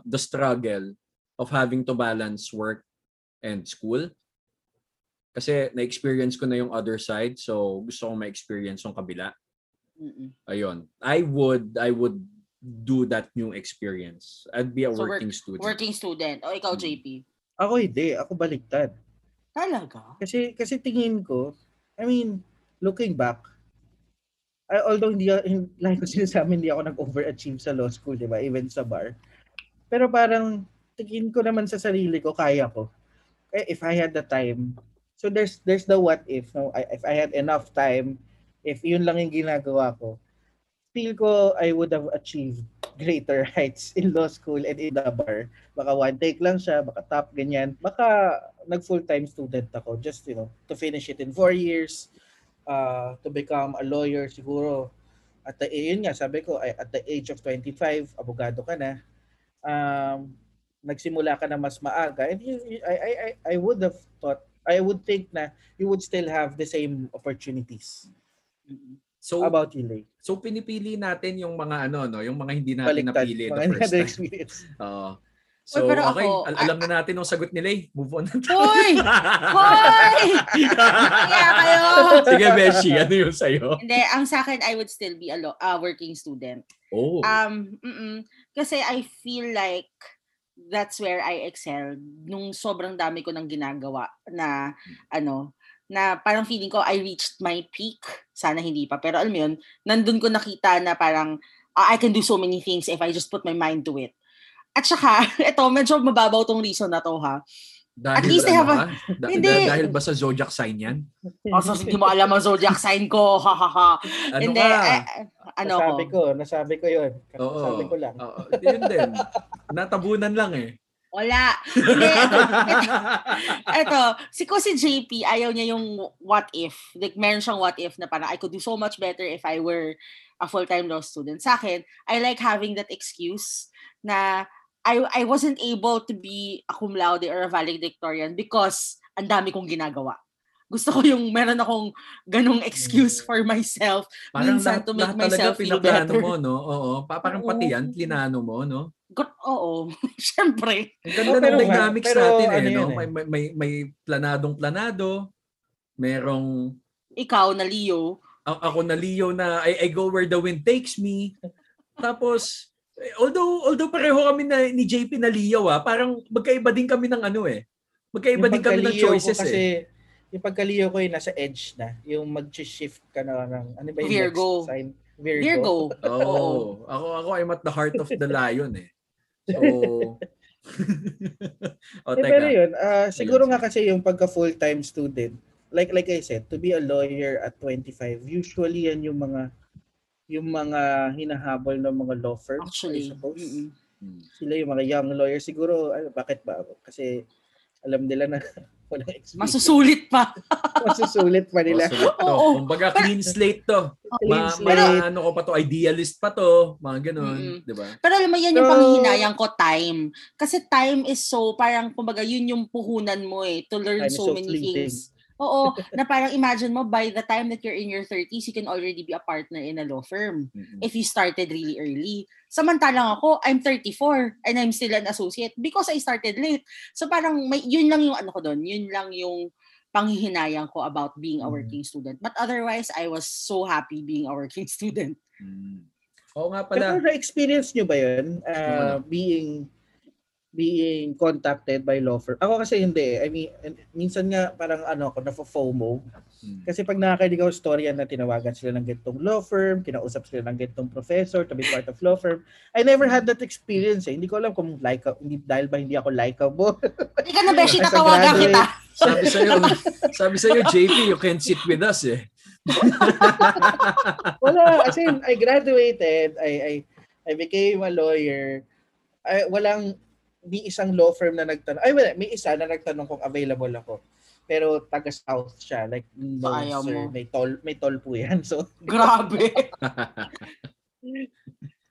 the struggle of having to balance work and school. Kasi na-experience ko na yung other side, so gusto kong ma-experience yung kabila. Mm-mm. Ayun. I would I would do that new experience. I'd be a So, work- working student. Working student. O ikaw, Mm. JP. ako hindi. Ako baliktad. Talaga? Kasi kasi tingin ko, I mean, looking back, I, although hindi, hindi like ko sinasabi, hindi ako nag-overachieve sa law school, di ba? Even sa bar. Pero parang tingin ko naman sa sarili ko, kaya ko. Eh, if I had the time. So there's there's the what if. No? I, if I had enough time, if yun lang yung ginagawa ko, feel ko I would have achieved greater heights in law school and in the bar. Baka one take lang siya, baka top, ganyan. Baka nag full-time student ako just, you know, to finish it in four years, uh, to become a lawyer siguro. At the, yun nga, sabi ko, at the age of 25, abogado ka na. Um, nagsimula ka na mas maaga. And you, you- I, I, I, would have thought, I would think na you would still have the same opportunities. Mm-mm. So How about you, Lay? so pinipili natin yung mga ano no, yung mga hindi natin Baliktad. napili Mga the first time. experience. Oo. So, pero okay. ako- Al- alam na natin ang sagot ni Lay. Move on na tayo. Hoy! Hoy! Kaya kayo! Sige, Beshi. Ano yung sa'yo? Hindi, ang sa akin, I would still be a lo- a working student. Oh. Um, mm-mm. kasi I feel like that's where I excelled nung sobrang dami ko nang ginagawa na ano na parang feeling ko I reached my peak. Sana hindi pa. Pero alam mo yun, nandun ko nakita na parang ah, I can do so many things if I just put my mind to it. At saka, ito, medyo mababaw tong reason na to ha. dahil, at least I have a- ba? Da- Hindi. da- dahil ba sa zodiac sign yan? O, so, hindi mo alam ang zodiac sign ko. Ha, ha, ha. Ano hindi, ka? eh, eh, ano nasabi ko, nasabi ko yun. Oo. Nasabi ko lang. Oo, yun din. Natabunan lang eh. Wala. Hindi, ito, ito, si ko si JP, ayaw niya yung what if. Like, meron siyang what if na parang I could do so much better if I were a full-time law student. Sa akin, I like having that excuse na I I wasn't able to be a cum laude or a valedictorian because ang dami kong ginagawa. Gusto ko yung meron akong ganong excuse for myself. Parang Minsan lahat, to make lahat talaga myself feel pinaplano better. mo, no? Oo. Pa- parang Oo. pati yan, plinano mo, no? Got, oo, syempre. Ang ganda Oh, pero ng dynamics pero natin eh, ano no? yun eh. May, may, may, may planadong planado, merong Ikaw na Leo, a- ako na Leo na I, I go where the wind takes me. Tapos, eh, although although pareho kami na ni JP na Leo ah, parang magkaiba din kami ng ano eh. Magkaiba din kami ng choices kasi, eh. Yung pagka-Leo ko yung nasa edge na. Yung mag-shift ka na ng, ano ba yung Virgo. next sign? Virgo. Virgo. Oo. Ako ako I'm at the heart of the lion eh. So O Eh, teka. pero yun, ah, siguro nga kasi yung pagka full-time student, like like I said, to be a lawyer at 25, usually yan yung mga yung mga hinahabol ng mga law firms, Actually. I suppose. mm-mm. Hmm. Sila yung mga young lawyers. Siguro, ano, bakit ba? Kasi alam nila na walang experience. Masusulit pa. Masusulit pa nila. Oh, sulit to. Oo. Kumbaga clean slate to. Clean Ma, slate. ma- ano ko pa to, idealist pa to, mga ganun, Mm-mm. 'di ba? Pero alam mo, yan yung So- panghihinayang ko, time. Kasi time is so, parang, kumbaga, yun yung puhunan mo eh, to learn so so many fleeting. things. Oo, na parang imagine mo, by the time that you're in your 30s, you can already be a partner in a law firm Mm-mm. if you started really early. Samantalang ako, I'm 34 and I'm still an associate because I started late. So parang may, yun lang yung ano ko doon, yun lang yung panghihinayang ko about being a Mhm. working student. But otherwise, I was so happy being a working student. Mm. Oo nga Pero pala. na-experience nyo ba yun? Uh, Ano? being being contacted by law firm. Ako kasi hindi. I mean, minsan nga parang ano ako, na-FOMO. Mm. Kasi pag nakakarinig ako storya na tinawagan sila ng gantong law firm, kinausap sila ng gantong professor to be part of law firm, I never had that experience eh. Hindi ko alam kung like, hindi, dahil ba hindi ako likable. Hindi ka na, Beshi, graduate, kita. Sabi sa iyo, sabi sa iyo JP, you can't sit with us eh. Wala. As in, I graduated, I, I, I became a lawyer. Ay, walang, may isang law firm na nagtanong. Ay, wala. May isa na nagtanong kung available ako. Pero taga South siya. Like, no, Ayaw sir. mo. May toll, may toll po yan. So, Grabe.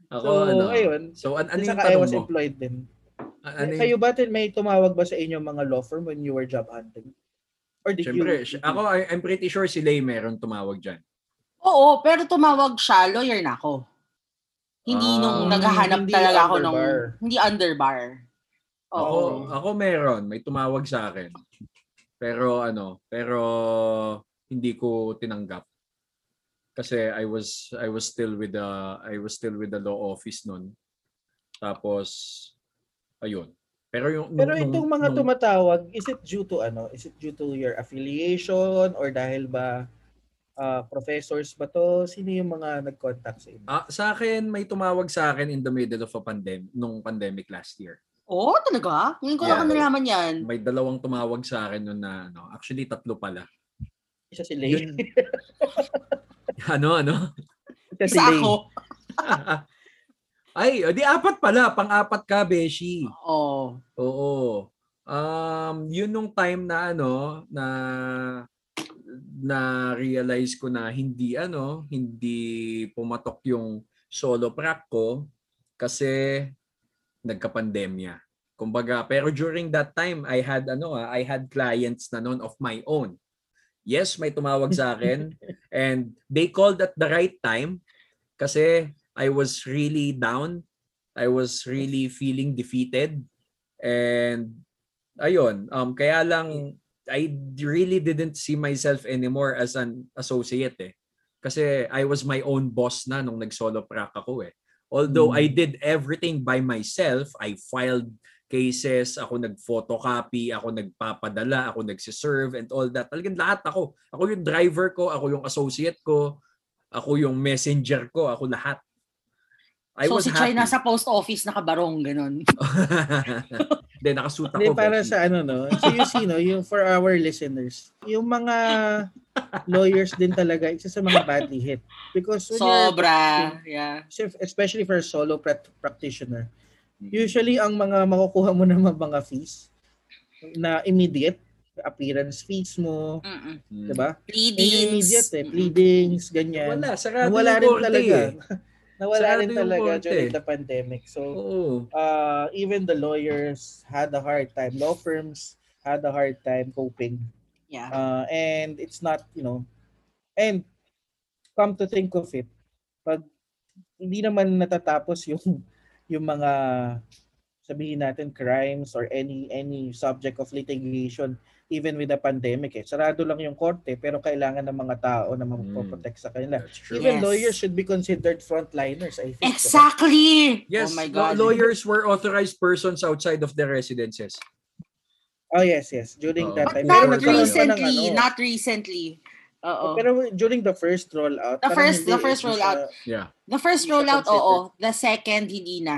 Ako so ano. ayun. So an ano yung Saka I tanong was mo? employed din. A- Ano yung, Kayo ba din may tumawag ba sa inyo mga law firm when you were job hunting? Or did Siyempre, you? ako I'm pretty sure si Lay meron tumawag diyan. Oo, pero tumawag siya, lawyer na ako. Hindi Ah. nung naghahanap Hindi talaga ako nung, underbar. hindi underbar. Ako, Oo. ako meron, may tumawag sa akin. Pero ano, pero hindi ko tinanggap. Kasi I was I was still with the I was still with the law office noon. Tapos ayun. Pero yung Pero nung- itong mga nung- tumatawag, is it due to ano? Is it due to your affiliation or dahil ba ah, professors ba to? Sino yung mga nag-contact sa inyo? Ah, sa akin may tumawag sa akin in the middle of a pandemic nung pandemic last year. Oo, talaga? Ngayon ko Yeah. lang nalaman yan. May dalawang tumawag sa akin noon na ano, actually tatlo pala. Isa si Lay. Yun. ano ano? Isa si Isa Lay. ako. Ay, di apat pala, pang-apat ka, Beshi. Oo. Oo. Um, yun nung time na ano, na na realize ko na hindi ano, hindi pumatok yung solo prac ko kasi nagka-pandemya. Kumbaga, pero during that time, I had ano ah, I had clients na noon of my own. Yes, may tumawag sa akin and they called at the right time kasi I was really down. I was really feeling defeated And ayun, um kaya lang I really didn't see myself anymore as an associate eh. Kasi I was my own boss na nung nag-solo prac ako eh. Although Mm. I did everything by myself, I filed cases, ako nag-photocopy, ako nagpapadala, ako nagsiserve and all that. Talagang lahat ako. Ako yung driver ko, ako yung associate ko, ako yung messenger ko, ako lahat. I so was si Chai happy. nasa post office nakabarong, ganun. Hindi, nakasuit ako. Hindi, para sa ano, no? So you see, no, yung for our listeners, yung mga lawyers din talaga, isa sa mga badly hit. Because when you're, Sobra. Yeah. especially for a solo prac- practitioner, Mm. usually ang mga makukuha mo naman mga fees na immediate, appearance fees mo, Mm-mm. 'di ba? Pleadings. immediate eh, pleadings, ganyan. Wala, sarado yung rin korte talaga. eh. Nawala Sarado rin talaga korte. during the pandemic. So, Oo. uh, even the lawyers had a hard time. Law firms had a hard time coping. Yeah. Uh, and it's not, you know, and come to think of it, pag hindi naman natatapos yung yung mga sabihin natin crimes or any any subject of litigation even with the pandemic eh. Sarado lang yung korte pero kailangan ng mga tao na magpo-protect sa kanila. Even Yes. lawyers should be considered frontliners, I think. diba? Exactly. Yes, oh my God. lawyers were authorized persons outside of their residences. Oh yes, yes. During Oo. that But time. Pero not nagkaroon pa ng recently. ano, Not recently. Oo. Pero during the first rollout, The parang first- hindi the first eh, rollout. siya- Yeah. The first Hindi siya rollout, considered. oo. The second, hindi na.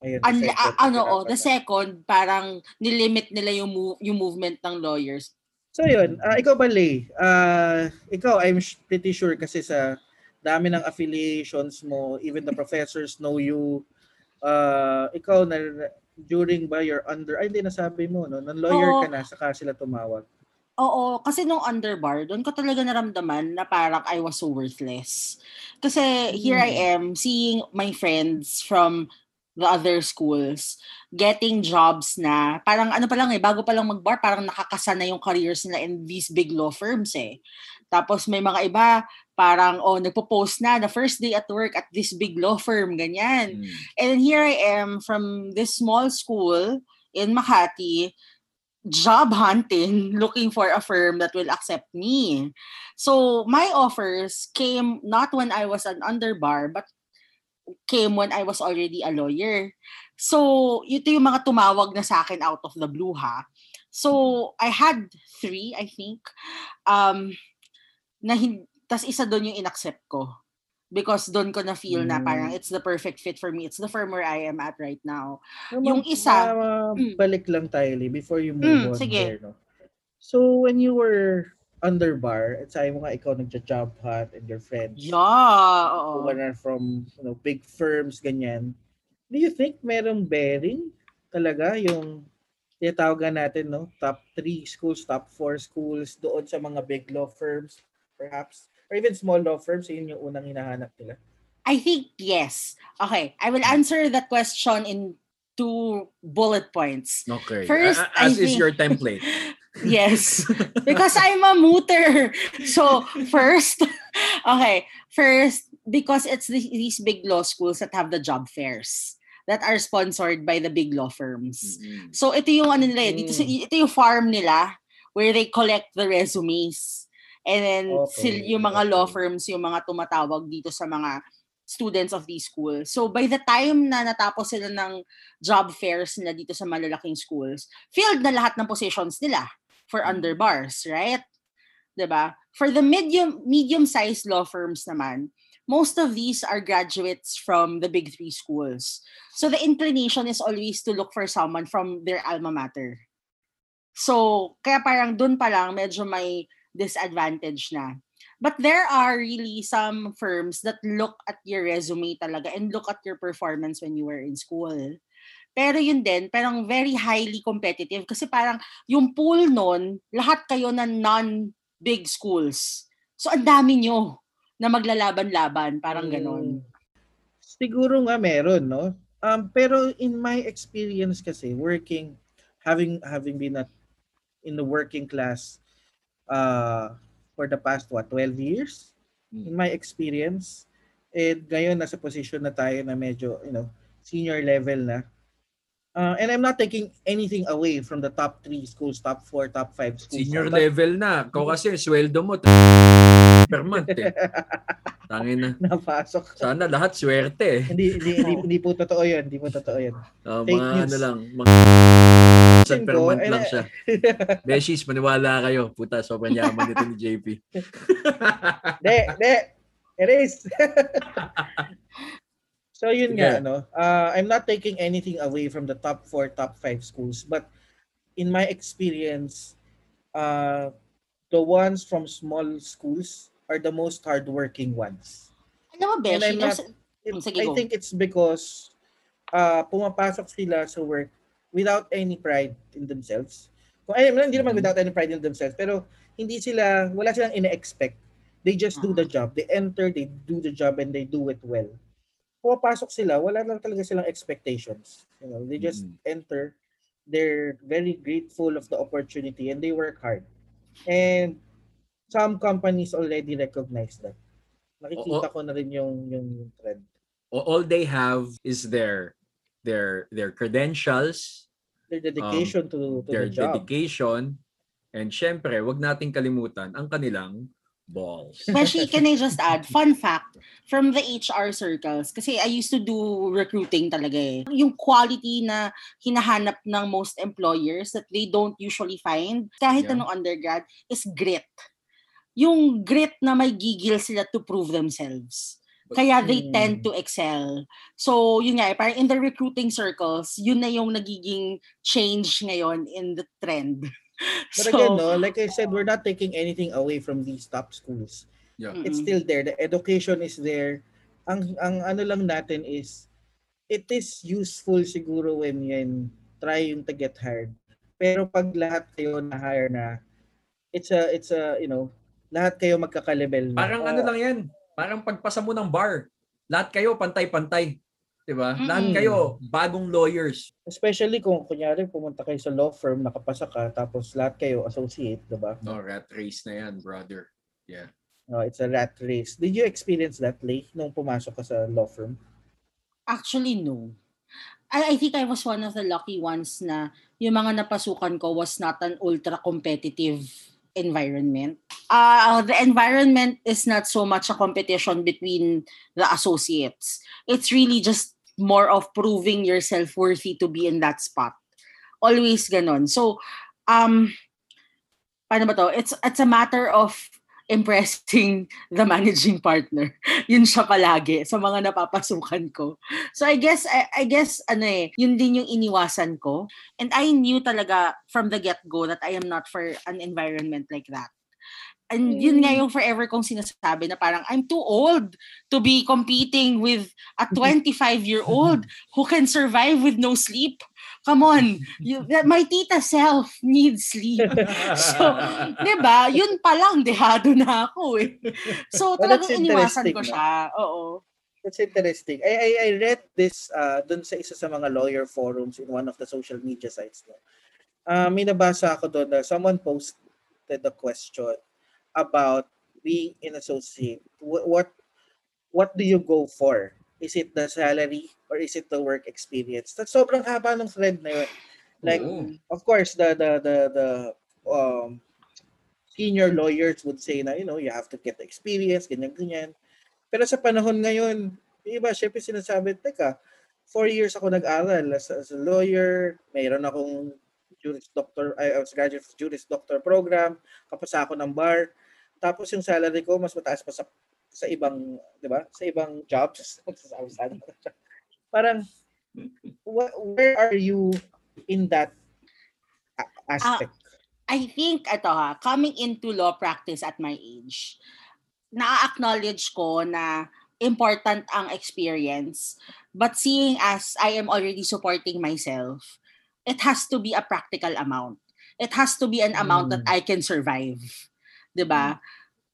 Ayun, the An- second, ah, ano, oh, the second, parang nilimit nila yung, move, yung movement ng lawyers. So yun, ah, ikaw ba Lay? Ah, ikaw, I'm sh- pretty sure kasi sa dami ng affiliations mo, even the professors know you. Ah, ikaw na during ba your under, ay hindi nasabi mo, no? Nang lawyer Oo. ka na, saka sila tumawag. Oo, kasi nung underbar, doon ko talaga naramdaman na parang I was so worthless. Kasi here I am seeing my friends from the other schools getting jobs na parang ano pa lang eh, bago pa lang mag-bar, parang nakakasa na yung careers nila in these big law firms eh. Tapos may mga iba, parang oh, nagpo-post na the first day at work at this big law firm, ganyan. Mm. And then here I am from this small school in Makati, job hunting, looking for a firm that will accept me. So my offers came not when I was an underbar, but came when I was already a lawyer. So, ito yung mga tumawag na sa akin out of the blue ha. So, I had three, I think. Um, na hin- tas isa doon yung inaccept ko. Because doon ko na feel na parang Mm. it's the perfect fit for me. It's the firm where I am at right now. Pero Yung ma- isa- ma- Mm. balik lang tayo, Lay, before you move Mm, on sige. there, no? So, when you were under bar, at sabi mo nga ikaw nagja-job hunt and your friends Yeah, who oo. are from you know, big firms, ganyan. Do you think merong bearing talaga yung tinatawagan natin, no? Top 3 schools, top 4 schools doon sa mga big law firms, perhaps? Or even small law firms, yun yung unang hinahanap nila. I think yes. Okay, I will answer that question in two bullet points. Okay. First, as I is think- your template. Yes. because I'm a mooter. So, first, okay, first, because it's the, these big law schools that have the job fairs that are sponsored by the big law firms. Mm-mm. So, ito yung ano nila, eh, dito, sa- ito yung farm nila where they collect the resumes. And then, Okay, sil- yung mga law firms, yung mga tumatawag dito sa mga students of these schools. So, by the time na natapos sila ng job fairs nila dito sa malalaking schools, filled na lahat ng positions nila for Mm. underbars, right? 'Di ba? For the medium medium-sized law firms naman, most of these are graduates from the big three schools. So the inclination is always to look for someone from their alma mater. So, kaya parang dun pa lang medyo may disadvantage na. But there are really some firms that look at your resume talaga and look at your performance when you were in school. Pero yun din, parang very highly competitive kasi parang yung pool nun, lahat kayo na non-big schools. So ang dami nyo na maglalaban-laban, parang ganon. Mm. Siguro nga meron, no? Um, pero in my experience kasi, working, having having been at, in the working class uh, for the past, what, 12 years? In my experience, and ngayon nasa position na tayo na medyo, you know, senior level na. Uh, and I'm not taking anything away from the top three schools, top four, top five schools. Senior But level na. Ikaw kasi, sweldo mo, per month eh. Tangin na. napasok. Sana lahat swerte eh. hindi, hindi, hindi, hindi po totoo yun. Hindi po totoo yun. Uh, Fake mga news. ano lang, mga Tingin per month eh, lang siya. Beshies, maniwala kayo. Puta, sobrang yaman nito ni JP. De, de. Erase. so yun nga, Sige. no? Uh, I'm not taking anything away from the top four, top five schools. But in my experience, uh, the ones from small schools are the most hardworking ones. Alam mo, Beshi, not- It- I think it's because uh, pumapasok sila sa work without any pride in themselves. Kung ay, hindi naman Mhm. without any pride in themselves, pero hindi sila, wala silang ina-expect. They just do the job. They enter, they do the job, and they do it well. Pumapasok sila, wala lang talaga silang expectations. You know, they just Mhm. enter, they're very grateful of the opportunity, and they work hard. And some companies already recognize that. Nakikita ko na rin yung, yung trend. All they have is their their their credentials, their dedication to, to their the job. dedication, and syempre, wag nating kalimutan ang kanilang balls. Beshi, can I just add, fun fact, from the HR circles, kasi I used to do recruiting talaga eh. Yung quality na hinahanap ng most employers that they don't usually find, kahit Yeah. anong undergrad, is grit. Yung grit na may gigil sila to prove themselves. Kaya they tend to excel. So, yun nga, eh, parang in the recruiting circles, yun na yung nagiging change ngayon in the trend. But again, no, like I said, we're not taking anything away from these top schools. Yeah. It's still there. The education is there. Ang ang ano lang natin is it is useful siguro when yan trying to get hired. Pero pag lahat kayo na hire na it's a it's a you know lahat kayo magkaka-level na. Parang ano lang yan, parang pagpasa mo ng bar, lahat kayo pantay-pantay. 'Di ba? Lahat Mm-mm. kayo bagong lawyers. Especially kung kunyari pumunta kayo sa law firm, nakapasa ka, tapos lahat kayo associate, diba? No, rat race na yan, brother. No, it's a rat race. Did you experience that, Lay, nung pumasok ka sa law firm? Actually, no. I, I think I was one of the lucky ones na yung mga napasukan ko was not an ultra competitive environment. Uh, the environment is not so much a competition between the associates. It's really just more of proving yourself worthy to be in that spot. Always ganon. So, um, paano ba to? It's, it's a matter of impressing the managing partner. Yun siya palagi sa mga napapasukan ko. So I guess I, I guess ano eh, yun din yung iniwasan ko. And I knew talaga from the get-go that I am not for an environment like that. And yun nga yung forever kong sinasabi na parang I'm too old to be competing with a 25-year-old who can survive with no sleep. Come on. You, my tita self needs sleep. So, 'di ba? Yun pa lang dehado na ako eh. So Well, talagang iniwasan ko interesting, no? siya. Oo. That's interesting. I, I, I read this uh, dun sa isa sa mga lawyer forums in one of the social media sites. No? Uh, may nabasa ako doon na someone posted a question about being an associate. What, what what do you go for? Is it the salary or is it the work experience? That's sobrang haba ng thread na yun. Like, Oo. of course, the the the the um, senior lawyers would say na, you know, you have to get experience, ganyan, ganyan. Pero sa panahon ngayon, yung iba, syempre sinasabi, teka, four years ako nag-aral as, as a lawyer, mayroon akong Juris Doctor, I was graduate of Juris Doctor program, kapasa ako ng bar, tapos yung salary ko mas mataas pa sa sa ibang, di ba? Sa ibang jobs. Magsasabi sana. Parang, wh- where are you in that a- aspect? I think, ito ha, coming into law practice at my age, na-acknowledge ko na important ang experience. But seeing as I am already supporting myself, it has to be a practical amount. It has to be an amount that Mm. I can survive. 'Di ba?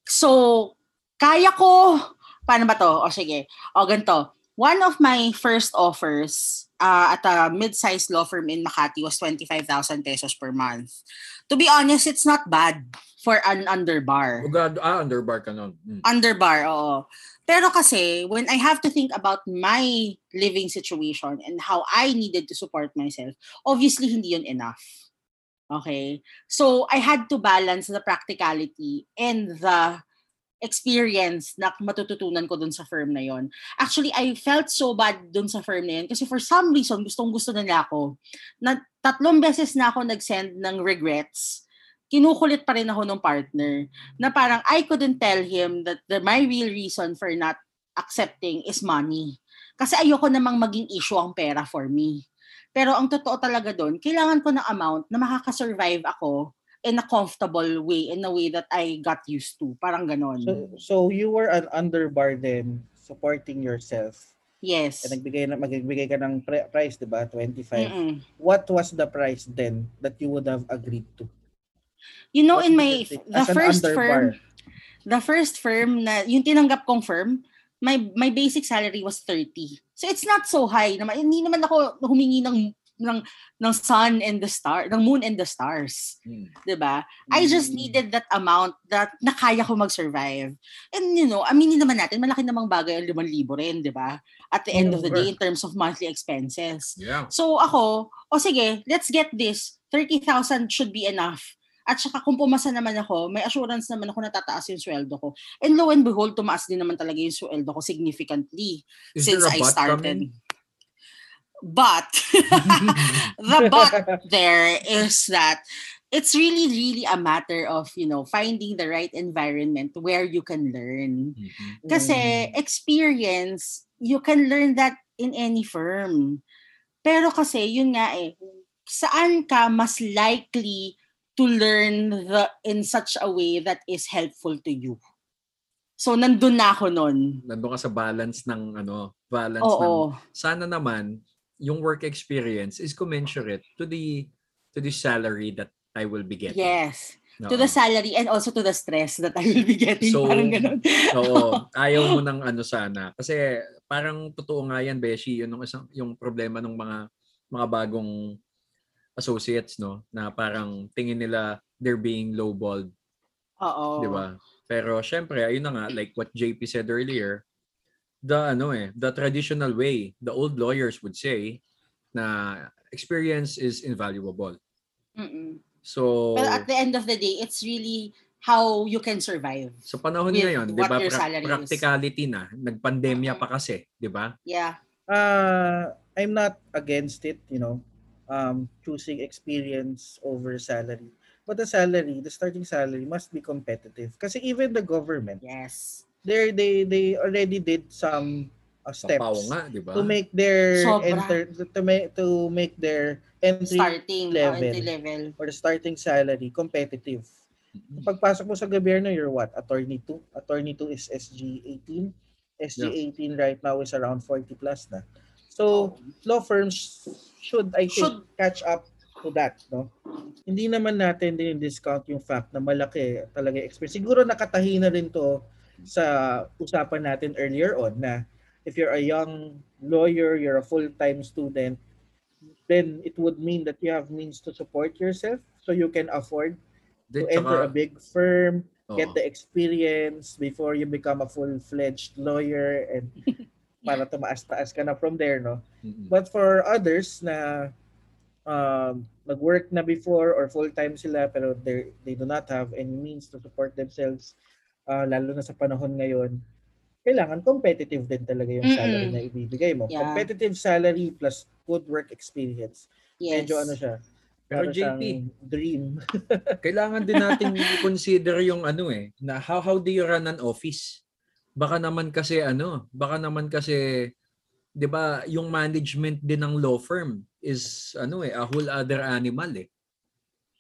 So, kaya ko, paano ba to? O sige, o ganito. One of my first offers uh, at a mid-sized law firm in Makati was 25,000 pesos per month. To be honest, it's not bad for an underbar. Ugad, ah, underbar ka nun. Mm. Underbar, oo. Pero kasi, when I have to think about my living situation and how I needed to support myself, obviously hindi yun enough. Okay? So, I had to balance the practicality and the experience na matututunan ko dun sa firm na yon. Actually, I felt so bad dun sa firm na yun kasi for some reason, gustong gusto nila ako. Na, tatlong beses na ako nag-send ng regrets kinukulit pa rin ako ng partner na parang I couldn't tell him that the, my real reason for not accepting is money. Kasi ayoko namang maging issue ang pera for me. Pero ang totoo talaga doon, kailangan ko ng amount na makakasurvive ako in a comfortable way, in a way that I got used to. Parang ganon. So, so you were an underbar then, supporting yourself. yes. And nagbigay na magbigay ka ng pre- price, 'di ba? 25. Mm-mm. What was the price then that you would have agreed to? You know, What in my, the first firm, the first firm na, yung tinanggap kong firm, my my basic salary was 30. So it's not so high naman. Hindi naman ako humingi ng ng ng sun and the star, ng moon and the stars, Hmm. 'di ba? I just Mm. needed that amount that na kaya ko mag-survive. And you know, aminin naman natin, malaki namang bagay ang 5,000 rin, 'di ba? At the end of the day in terms of monthly expenses. Yeah. So ako, o sige, let's get this. 30,000 should be enough. At saka kung pumasa naman ako, may assurance naman ako na tataas yung sweldo ko. And lo and behold, tumaas din naman talaga yung sweldo ko significantly Is since I started. coming? But, the but there is that it's really, really a matter of, you know, finding the right environment where you can learn. Mhm. Kasi Mm. experience, you can learn that in any firm. Pero kasi, yun nga eh, saan ka mas likely to learn the in such a way that is helpful to you? So, nandun na ako nun. Nandun ka sa balance ng ano, balance ng Oo. sana naman yung work experience is commensurate to the to the salary that I will be getting. Yes. To Oo. the salary and also to the stress that I will be getting. So, Parang ganun. Oo, ayaw mo ng ano sana. Kasi parang totoo nga yan, Beshi, yun yung, isang, yung problema ng mga mga bagong associates, no? Na parang tingin nila they're being lowballed, Oo. di ba? Pero syempre, ayun na nga, like what JP said earlier, the ano eh, the traditional way, the old lawyers would say na experience is invaluable. Mm-mm. So, But at the end of the day, it's really how you can survive. sa panahon with ngayon, di ba, your pra- salary is. practicality na, nagpandemya pa kasi, di ba? Yeah. Uh, I'm not against it, you know, um, choosing experience over salary. But the salary, the starting salary must be competitive. Kasi even the government, Yes. They they they already did some uh, Papaw steps nga, di ba? to make their Sobra. enter to make to make their entry Starting level. level. entry level. or the starting salary competitive. Mhm. Pagpasok mo sa gobyerno, you're what? Attorney 2? Attorney 2 is SG 18. SG 18 right now is around 40 plus na. So, law firms should, I think, Should. catch up to that, no? Hindi naman natin din discount yung fact na malaki talaga experience. Siguro nakatahi na rin to sa usapan natin earlier on na if you're a young lawyer, you're a full-time student, then it would mean that you have means to support yourself so you can afford to enter a big firm, oo. get the experience before you become a full-fledged lawyer and para tumaas-taas ka na from there, no? Mhm. But for others na um, nag-work na before or full-time sila pero they they do not have any means to support themselves, uh, lalo na sa panahon ngayon, kailangan competitive din talaga yung salary Mm-mm. na ibibigay mo. Yeah. Competitive salary plus good work experience. Yes. Medyo ano siya, Pero JP, dream. kailangan din natin i-consider yung ano eh, na how how do you run an office? Baka naman kasi ano, baka naman kasi 'di ba, yung management din ng law firm is ano eh, a whole other animal eh.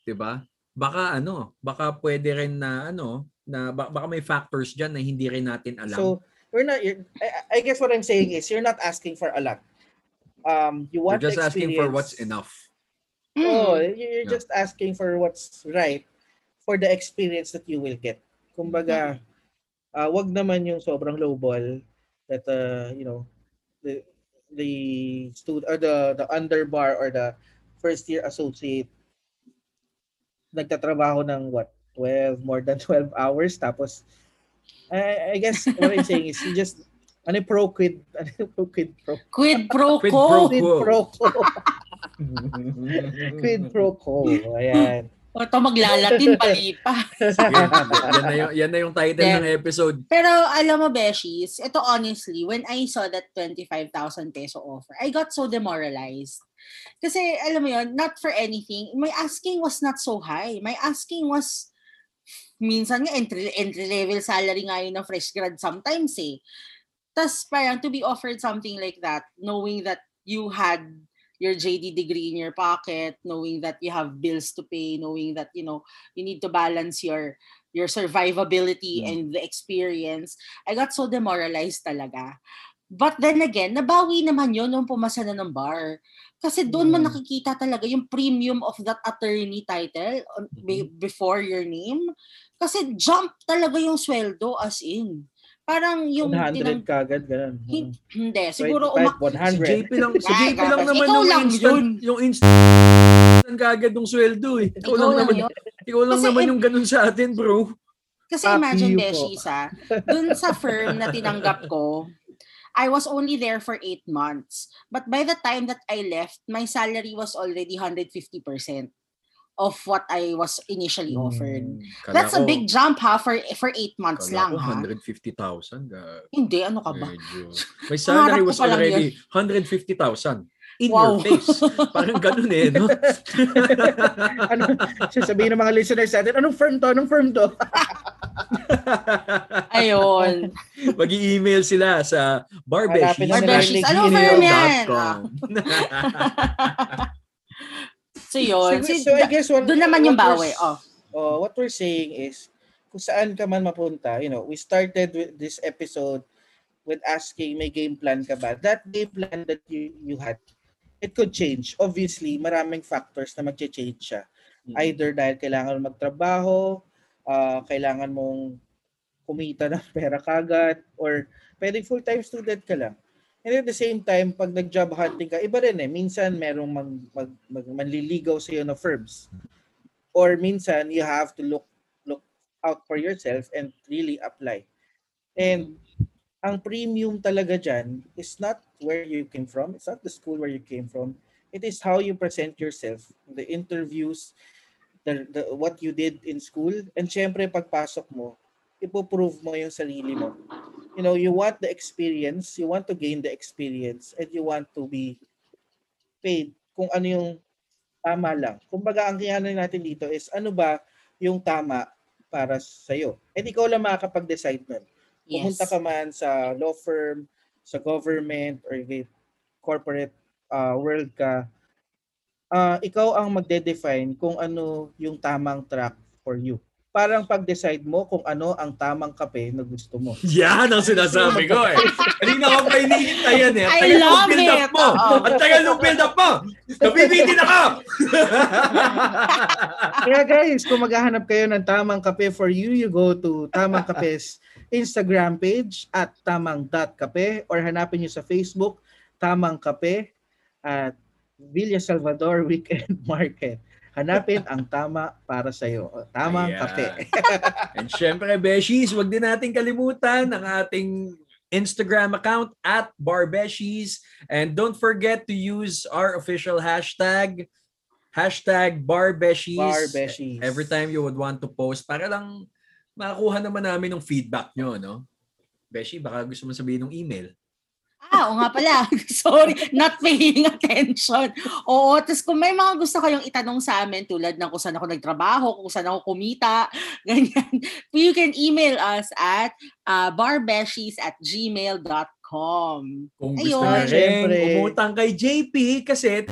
'Di ba? Baka ano, baka pwede rin na ano, na ba- baka may factors diyan na hindi rin natin alam. So, we're not you're- I, I guess what I'm saying is you're not asking for a lot. Um you want just asking for what's enough. Mm. Oh, you're Yeah. just asking for what's right for the experience that you will get. Kumbaga, uh, wag naman yung sobrang low ball that uh, you know, the the stud or the the underbar or the first year associate nagtatrabaho ng what 12 more than 12 hours tapos I, I guess what I'm saying is you just ano yung pro quid ano yung pro quid pro Quid pro Quid quo. pro quid pro quo quid pro quo ayan O to maglalatin, pali pa. yan, yan, na yung, yan na yung title Then- ng episode. Pero alam mo, Beshies, ito honestly, when I saw that 25,000 peso offer, I got so demoralized. Kasi alam mo yon not for anything, my asking was not so high. My asking was, minsan nga entry, entry level salary nga yun ng fresh grad sometimes eh. Tapos parang to be offered something like that, knowing that you had your JD degree in your pocket, knowing that you have bills to pay, knowing that, you know, you need to balance your your survivability Mm. and the experience, I got so demoralized talaga. But then again, nabawi naman yon nung pumasa na ng bar. Kasi doon Mm. nakikita talaga yung premium of that attorney title on- be- before your name. Kasi jump talaga yung sweldo as in. Parang yung 100 tinang- kagad ganun Hin- hindi, siguro 25, umak Si 100 JP lang, si JP lang naman Ikaw yung lang instant, yun. yung instant kagad ng sweldo eh. Ikaw, Ikaw lang, lang naman, yun. ikaw lang Kasi naman yung ganun sa atin, bro. Kasi Fuck imagine. Beshies, ah, dun sa firm na tinanggap ko, I was only there for eight months. But by the time that I left, my salary was already 150% of what I was initially offered. Kala That's a ko- big jump ha for for eight months kala lang ko ha. 150,000. ga- Hindi, ano ka ba? Medyo. My salary was already 150,000. In Wow. your face. Parang ganun eh, no? ano sasabihin ng mga listeners natin anong firm to anong firm to Ayun. mag email sila sa Hanapin barbeshies na nila yung Ano? So yun. so, so I guess what, doon naman yung what bawi. we're- Oh. oh, what we're saying is kung saan ka man mapunta you know we started with this episode with asking may game plan ka ba that game plan that you you had it could change obviously maraming factors na magche-change siya either dahil kailangan mo magtrabaho, ah, kailangan mong kumita ng pera kagad, or pwedeng full-time student ka lang. And at the same time, pag nag-job hunting ka, iba rin eh. Minsan merong mag, mag, mag, manliligaw sa iyo na firms. Or minsan, you have to look look out for yourself and really apply. And ang premium talaga dyan is not where you came from. It's not the school where you came from. It is how you present yourself. The interviews, the, the, what you did in school. And syempre, pagpasok mo, ipoprove mo yung sarili mo. You know, you want the experience, you want to gain the experience, and you want to be paid kung ano yung tama lang. Kumbaga, ang kiyanan natin dito is ano ba yung tama para sa'yo. And ikaw lang makakapag-decide nun. Pumunta Yes. ka man sa law firm, sa government, or corporate uh, world ka, uh, ikaw ang magde-define kung ano yung tamang track for you. Parang pag-decide mo kung ano ang tamang kape na gusto mo. Yan ang sinasabi ko eh. Kanina ko pa hinihintay yan eh. Ang I tagal ng love build up it. mo. Oo. Ang tagal ng build up mo. Nabibitin ako. Kaya guys, kung maghahanap kayo ng tamang kape for you, you go to Tamang Kape's Instagram page at tamang.kape or hanapin nyo sa Facebook, Tamang Kape at Villa Salvador Weekend Market. Hanapin ang tama para sa iyo. Tamang Ayan. kape. And syempre, Beshies, wag din natin kalimutan ang ating Instagram account at Barbeshies. And don't forget to use our official hashtag, hashtag Barbeshies. Barbeshies. Every time you would want to post para lang makakuha naman namin ng feedback nyo, no? Beshi, baka gusto mo sabihin ng email. Ah, oo nga pala. Sorry, not paying attention. Oo, tapos kung may mga gusto kayong itanong sa amin tulad ng kung saan ako nagtrabaho, kung saan ako kumita, ganyan, you can email us at uh, barbeshies at gmail.com. Kung gusto Ayun. nyo rin umutang kay JP kasi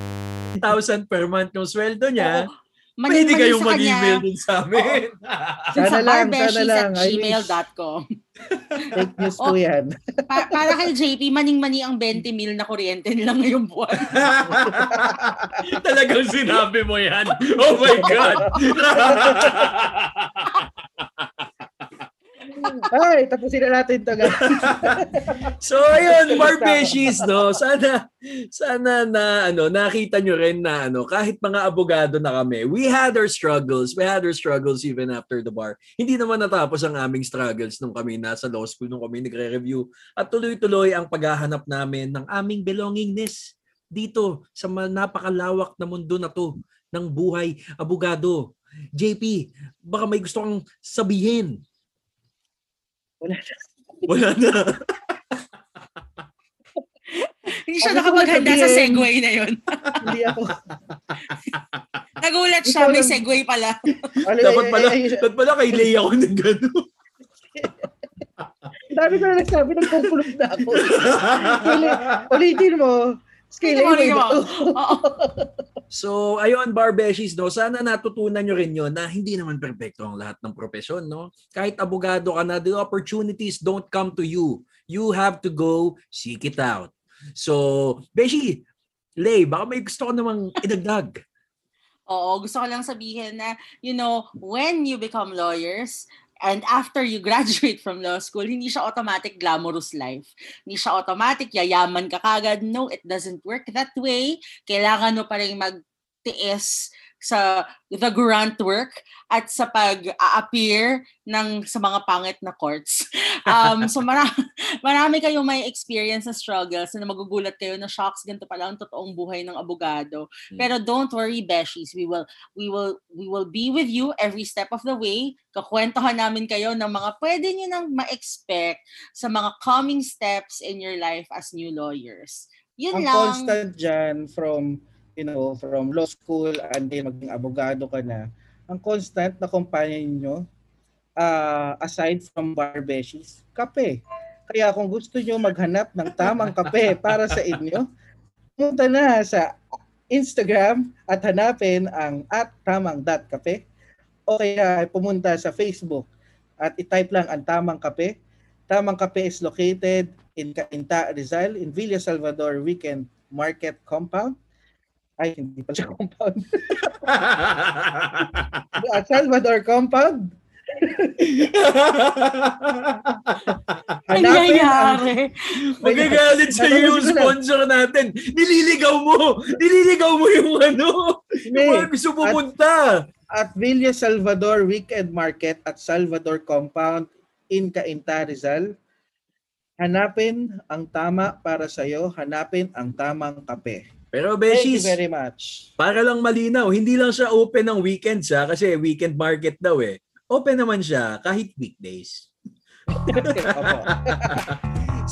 10,000 per month yung sweldo niya, Oo, pwede mali-mali kayong mag-email din sa amin. Sana sa lang, sana lang. at gmail.com. Fake news po Oh. yan. Pa- para kay JP, maning-mani ang 20 mil na kuryente nila ngayong buwan. Talagang sinabi mo yan. Oh my God. Ay, tapusin na natin to guys. so ayun, Barbeshies, no? Sana Sana na ano nakita nyo rin na ano kahit mga abogado na kami, we had our struggles. We had our struggles even after the bar. Hindi naman natapos ang aming struggles nung kami nasa law school nung kami nagre-review at tuloy-tuloy ang paghahanap namin ng aming belongingness dito sa napakalawak na mundo na to ng buhay abogado. JP, baka may gusto kang sabihin. Wala na. Wala na. Hindi siya nakapaghanda sa segue na yun. Hindi ako. Nagulat siya, may segue pala. dapat pala, dapat pala kay Leia ako ng gano'n. Dami ko na nagsabi, nagkukulog na ako. Ulitin mo. Scale mo. So, ayun, Barbeshies, no? Sana natutunan nyo rin yun na hindi naman perfecto ang lahat ng profesyon, no? Kahit abogado ka na, the opportunities don't come to you. You have to go seek it out. So, Beshi, Lay, baka may gusto ko namang idagdag. Oo, gusto ko lang sabihin na, you know, when you become lawyers, and after you graduate from law school, hindi siya automatic glamorous life. Hindi siya automatic yayaman ka kagad. No, it doesn't work that way. Kailangan mo pa rin magtiis sa the grunt work at sa pag-appear ng sa mga pangit na courts. Um, so marami, marami kayong may experience na struggles na magugulat kayo na shocks ganito pala ang totoong buhay ng abogado. Hmm. Pero don't worry, Beshies. We will we will we will be with you every step of the way. Kakwentuhan namin kayo ng mga pwede niyo nang ma-expect sa mga coming steps in your life as new lawyers. Yun ang lang. constant dyan from you know, from law school and then maging abogado ka na, ang constant na companion nyo, uh, aside from barbeshies, kape. Kaya kung gusto nyo maghanap ng tamang kape para sa inyo, pumunta na sa Instagram at hanapin ang at tamang.kape o kaya pumunta sa Facebook at itype lang ang tamang kape. Tamang kape is located in Cainta, Rizal in Villa Salvador Weekend Market Compound ay, hindi pa siya compound. At Salvador compound. Ang... Magagalit sa yung sponsor natin. Nililigaw mo! Nililigaw mo yung ano! Yung mga gusto pumunta! At, at Villa Salvador Weekend Market at Salvador Compound in Cainta, Rizal. Hanapin ang tama para sa iyo. Hanapin ang tamang kape. Pero Beshies, Thank you very much. Para lang malinaw, hindi lang siya open ng weekends ha, kasi weekend market daw eh. Open naman siya kahit weekdays.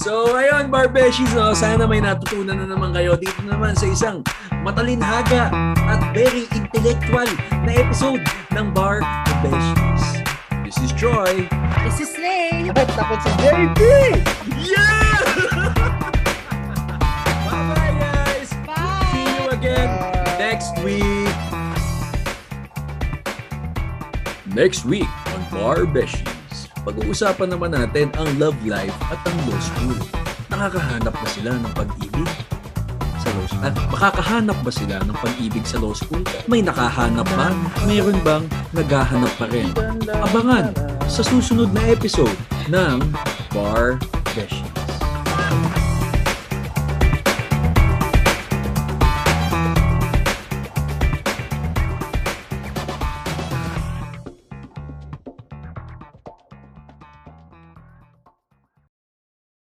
so ayun, Barbeshies, no? sana may natutunan na naman kayo dito naman sa isang matalinhaga at very intellectual na episode ng Bar Beshies. This is Joy. This is Ray. At tapos si JP! Yeah! Week. Next week on Bar pag-uusapan naman natin ang love life at ang law school. Nakakahanap ba sila ng pag-ibig? Sa law school? At makakahanap ba sila ng pag-ibig sa law school? May nakahanap ba? Mayroon bang naghahanap pa rin? Abangan sa susunod na episode ng Bar.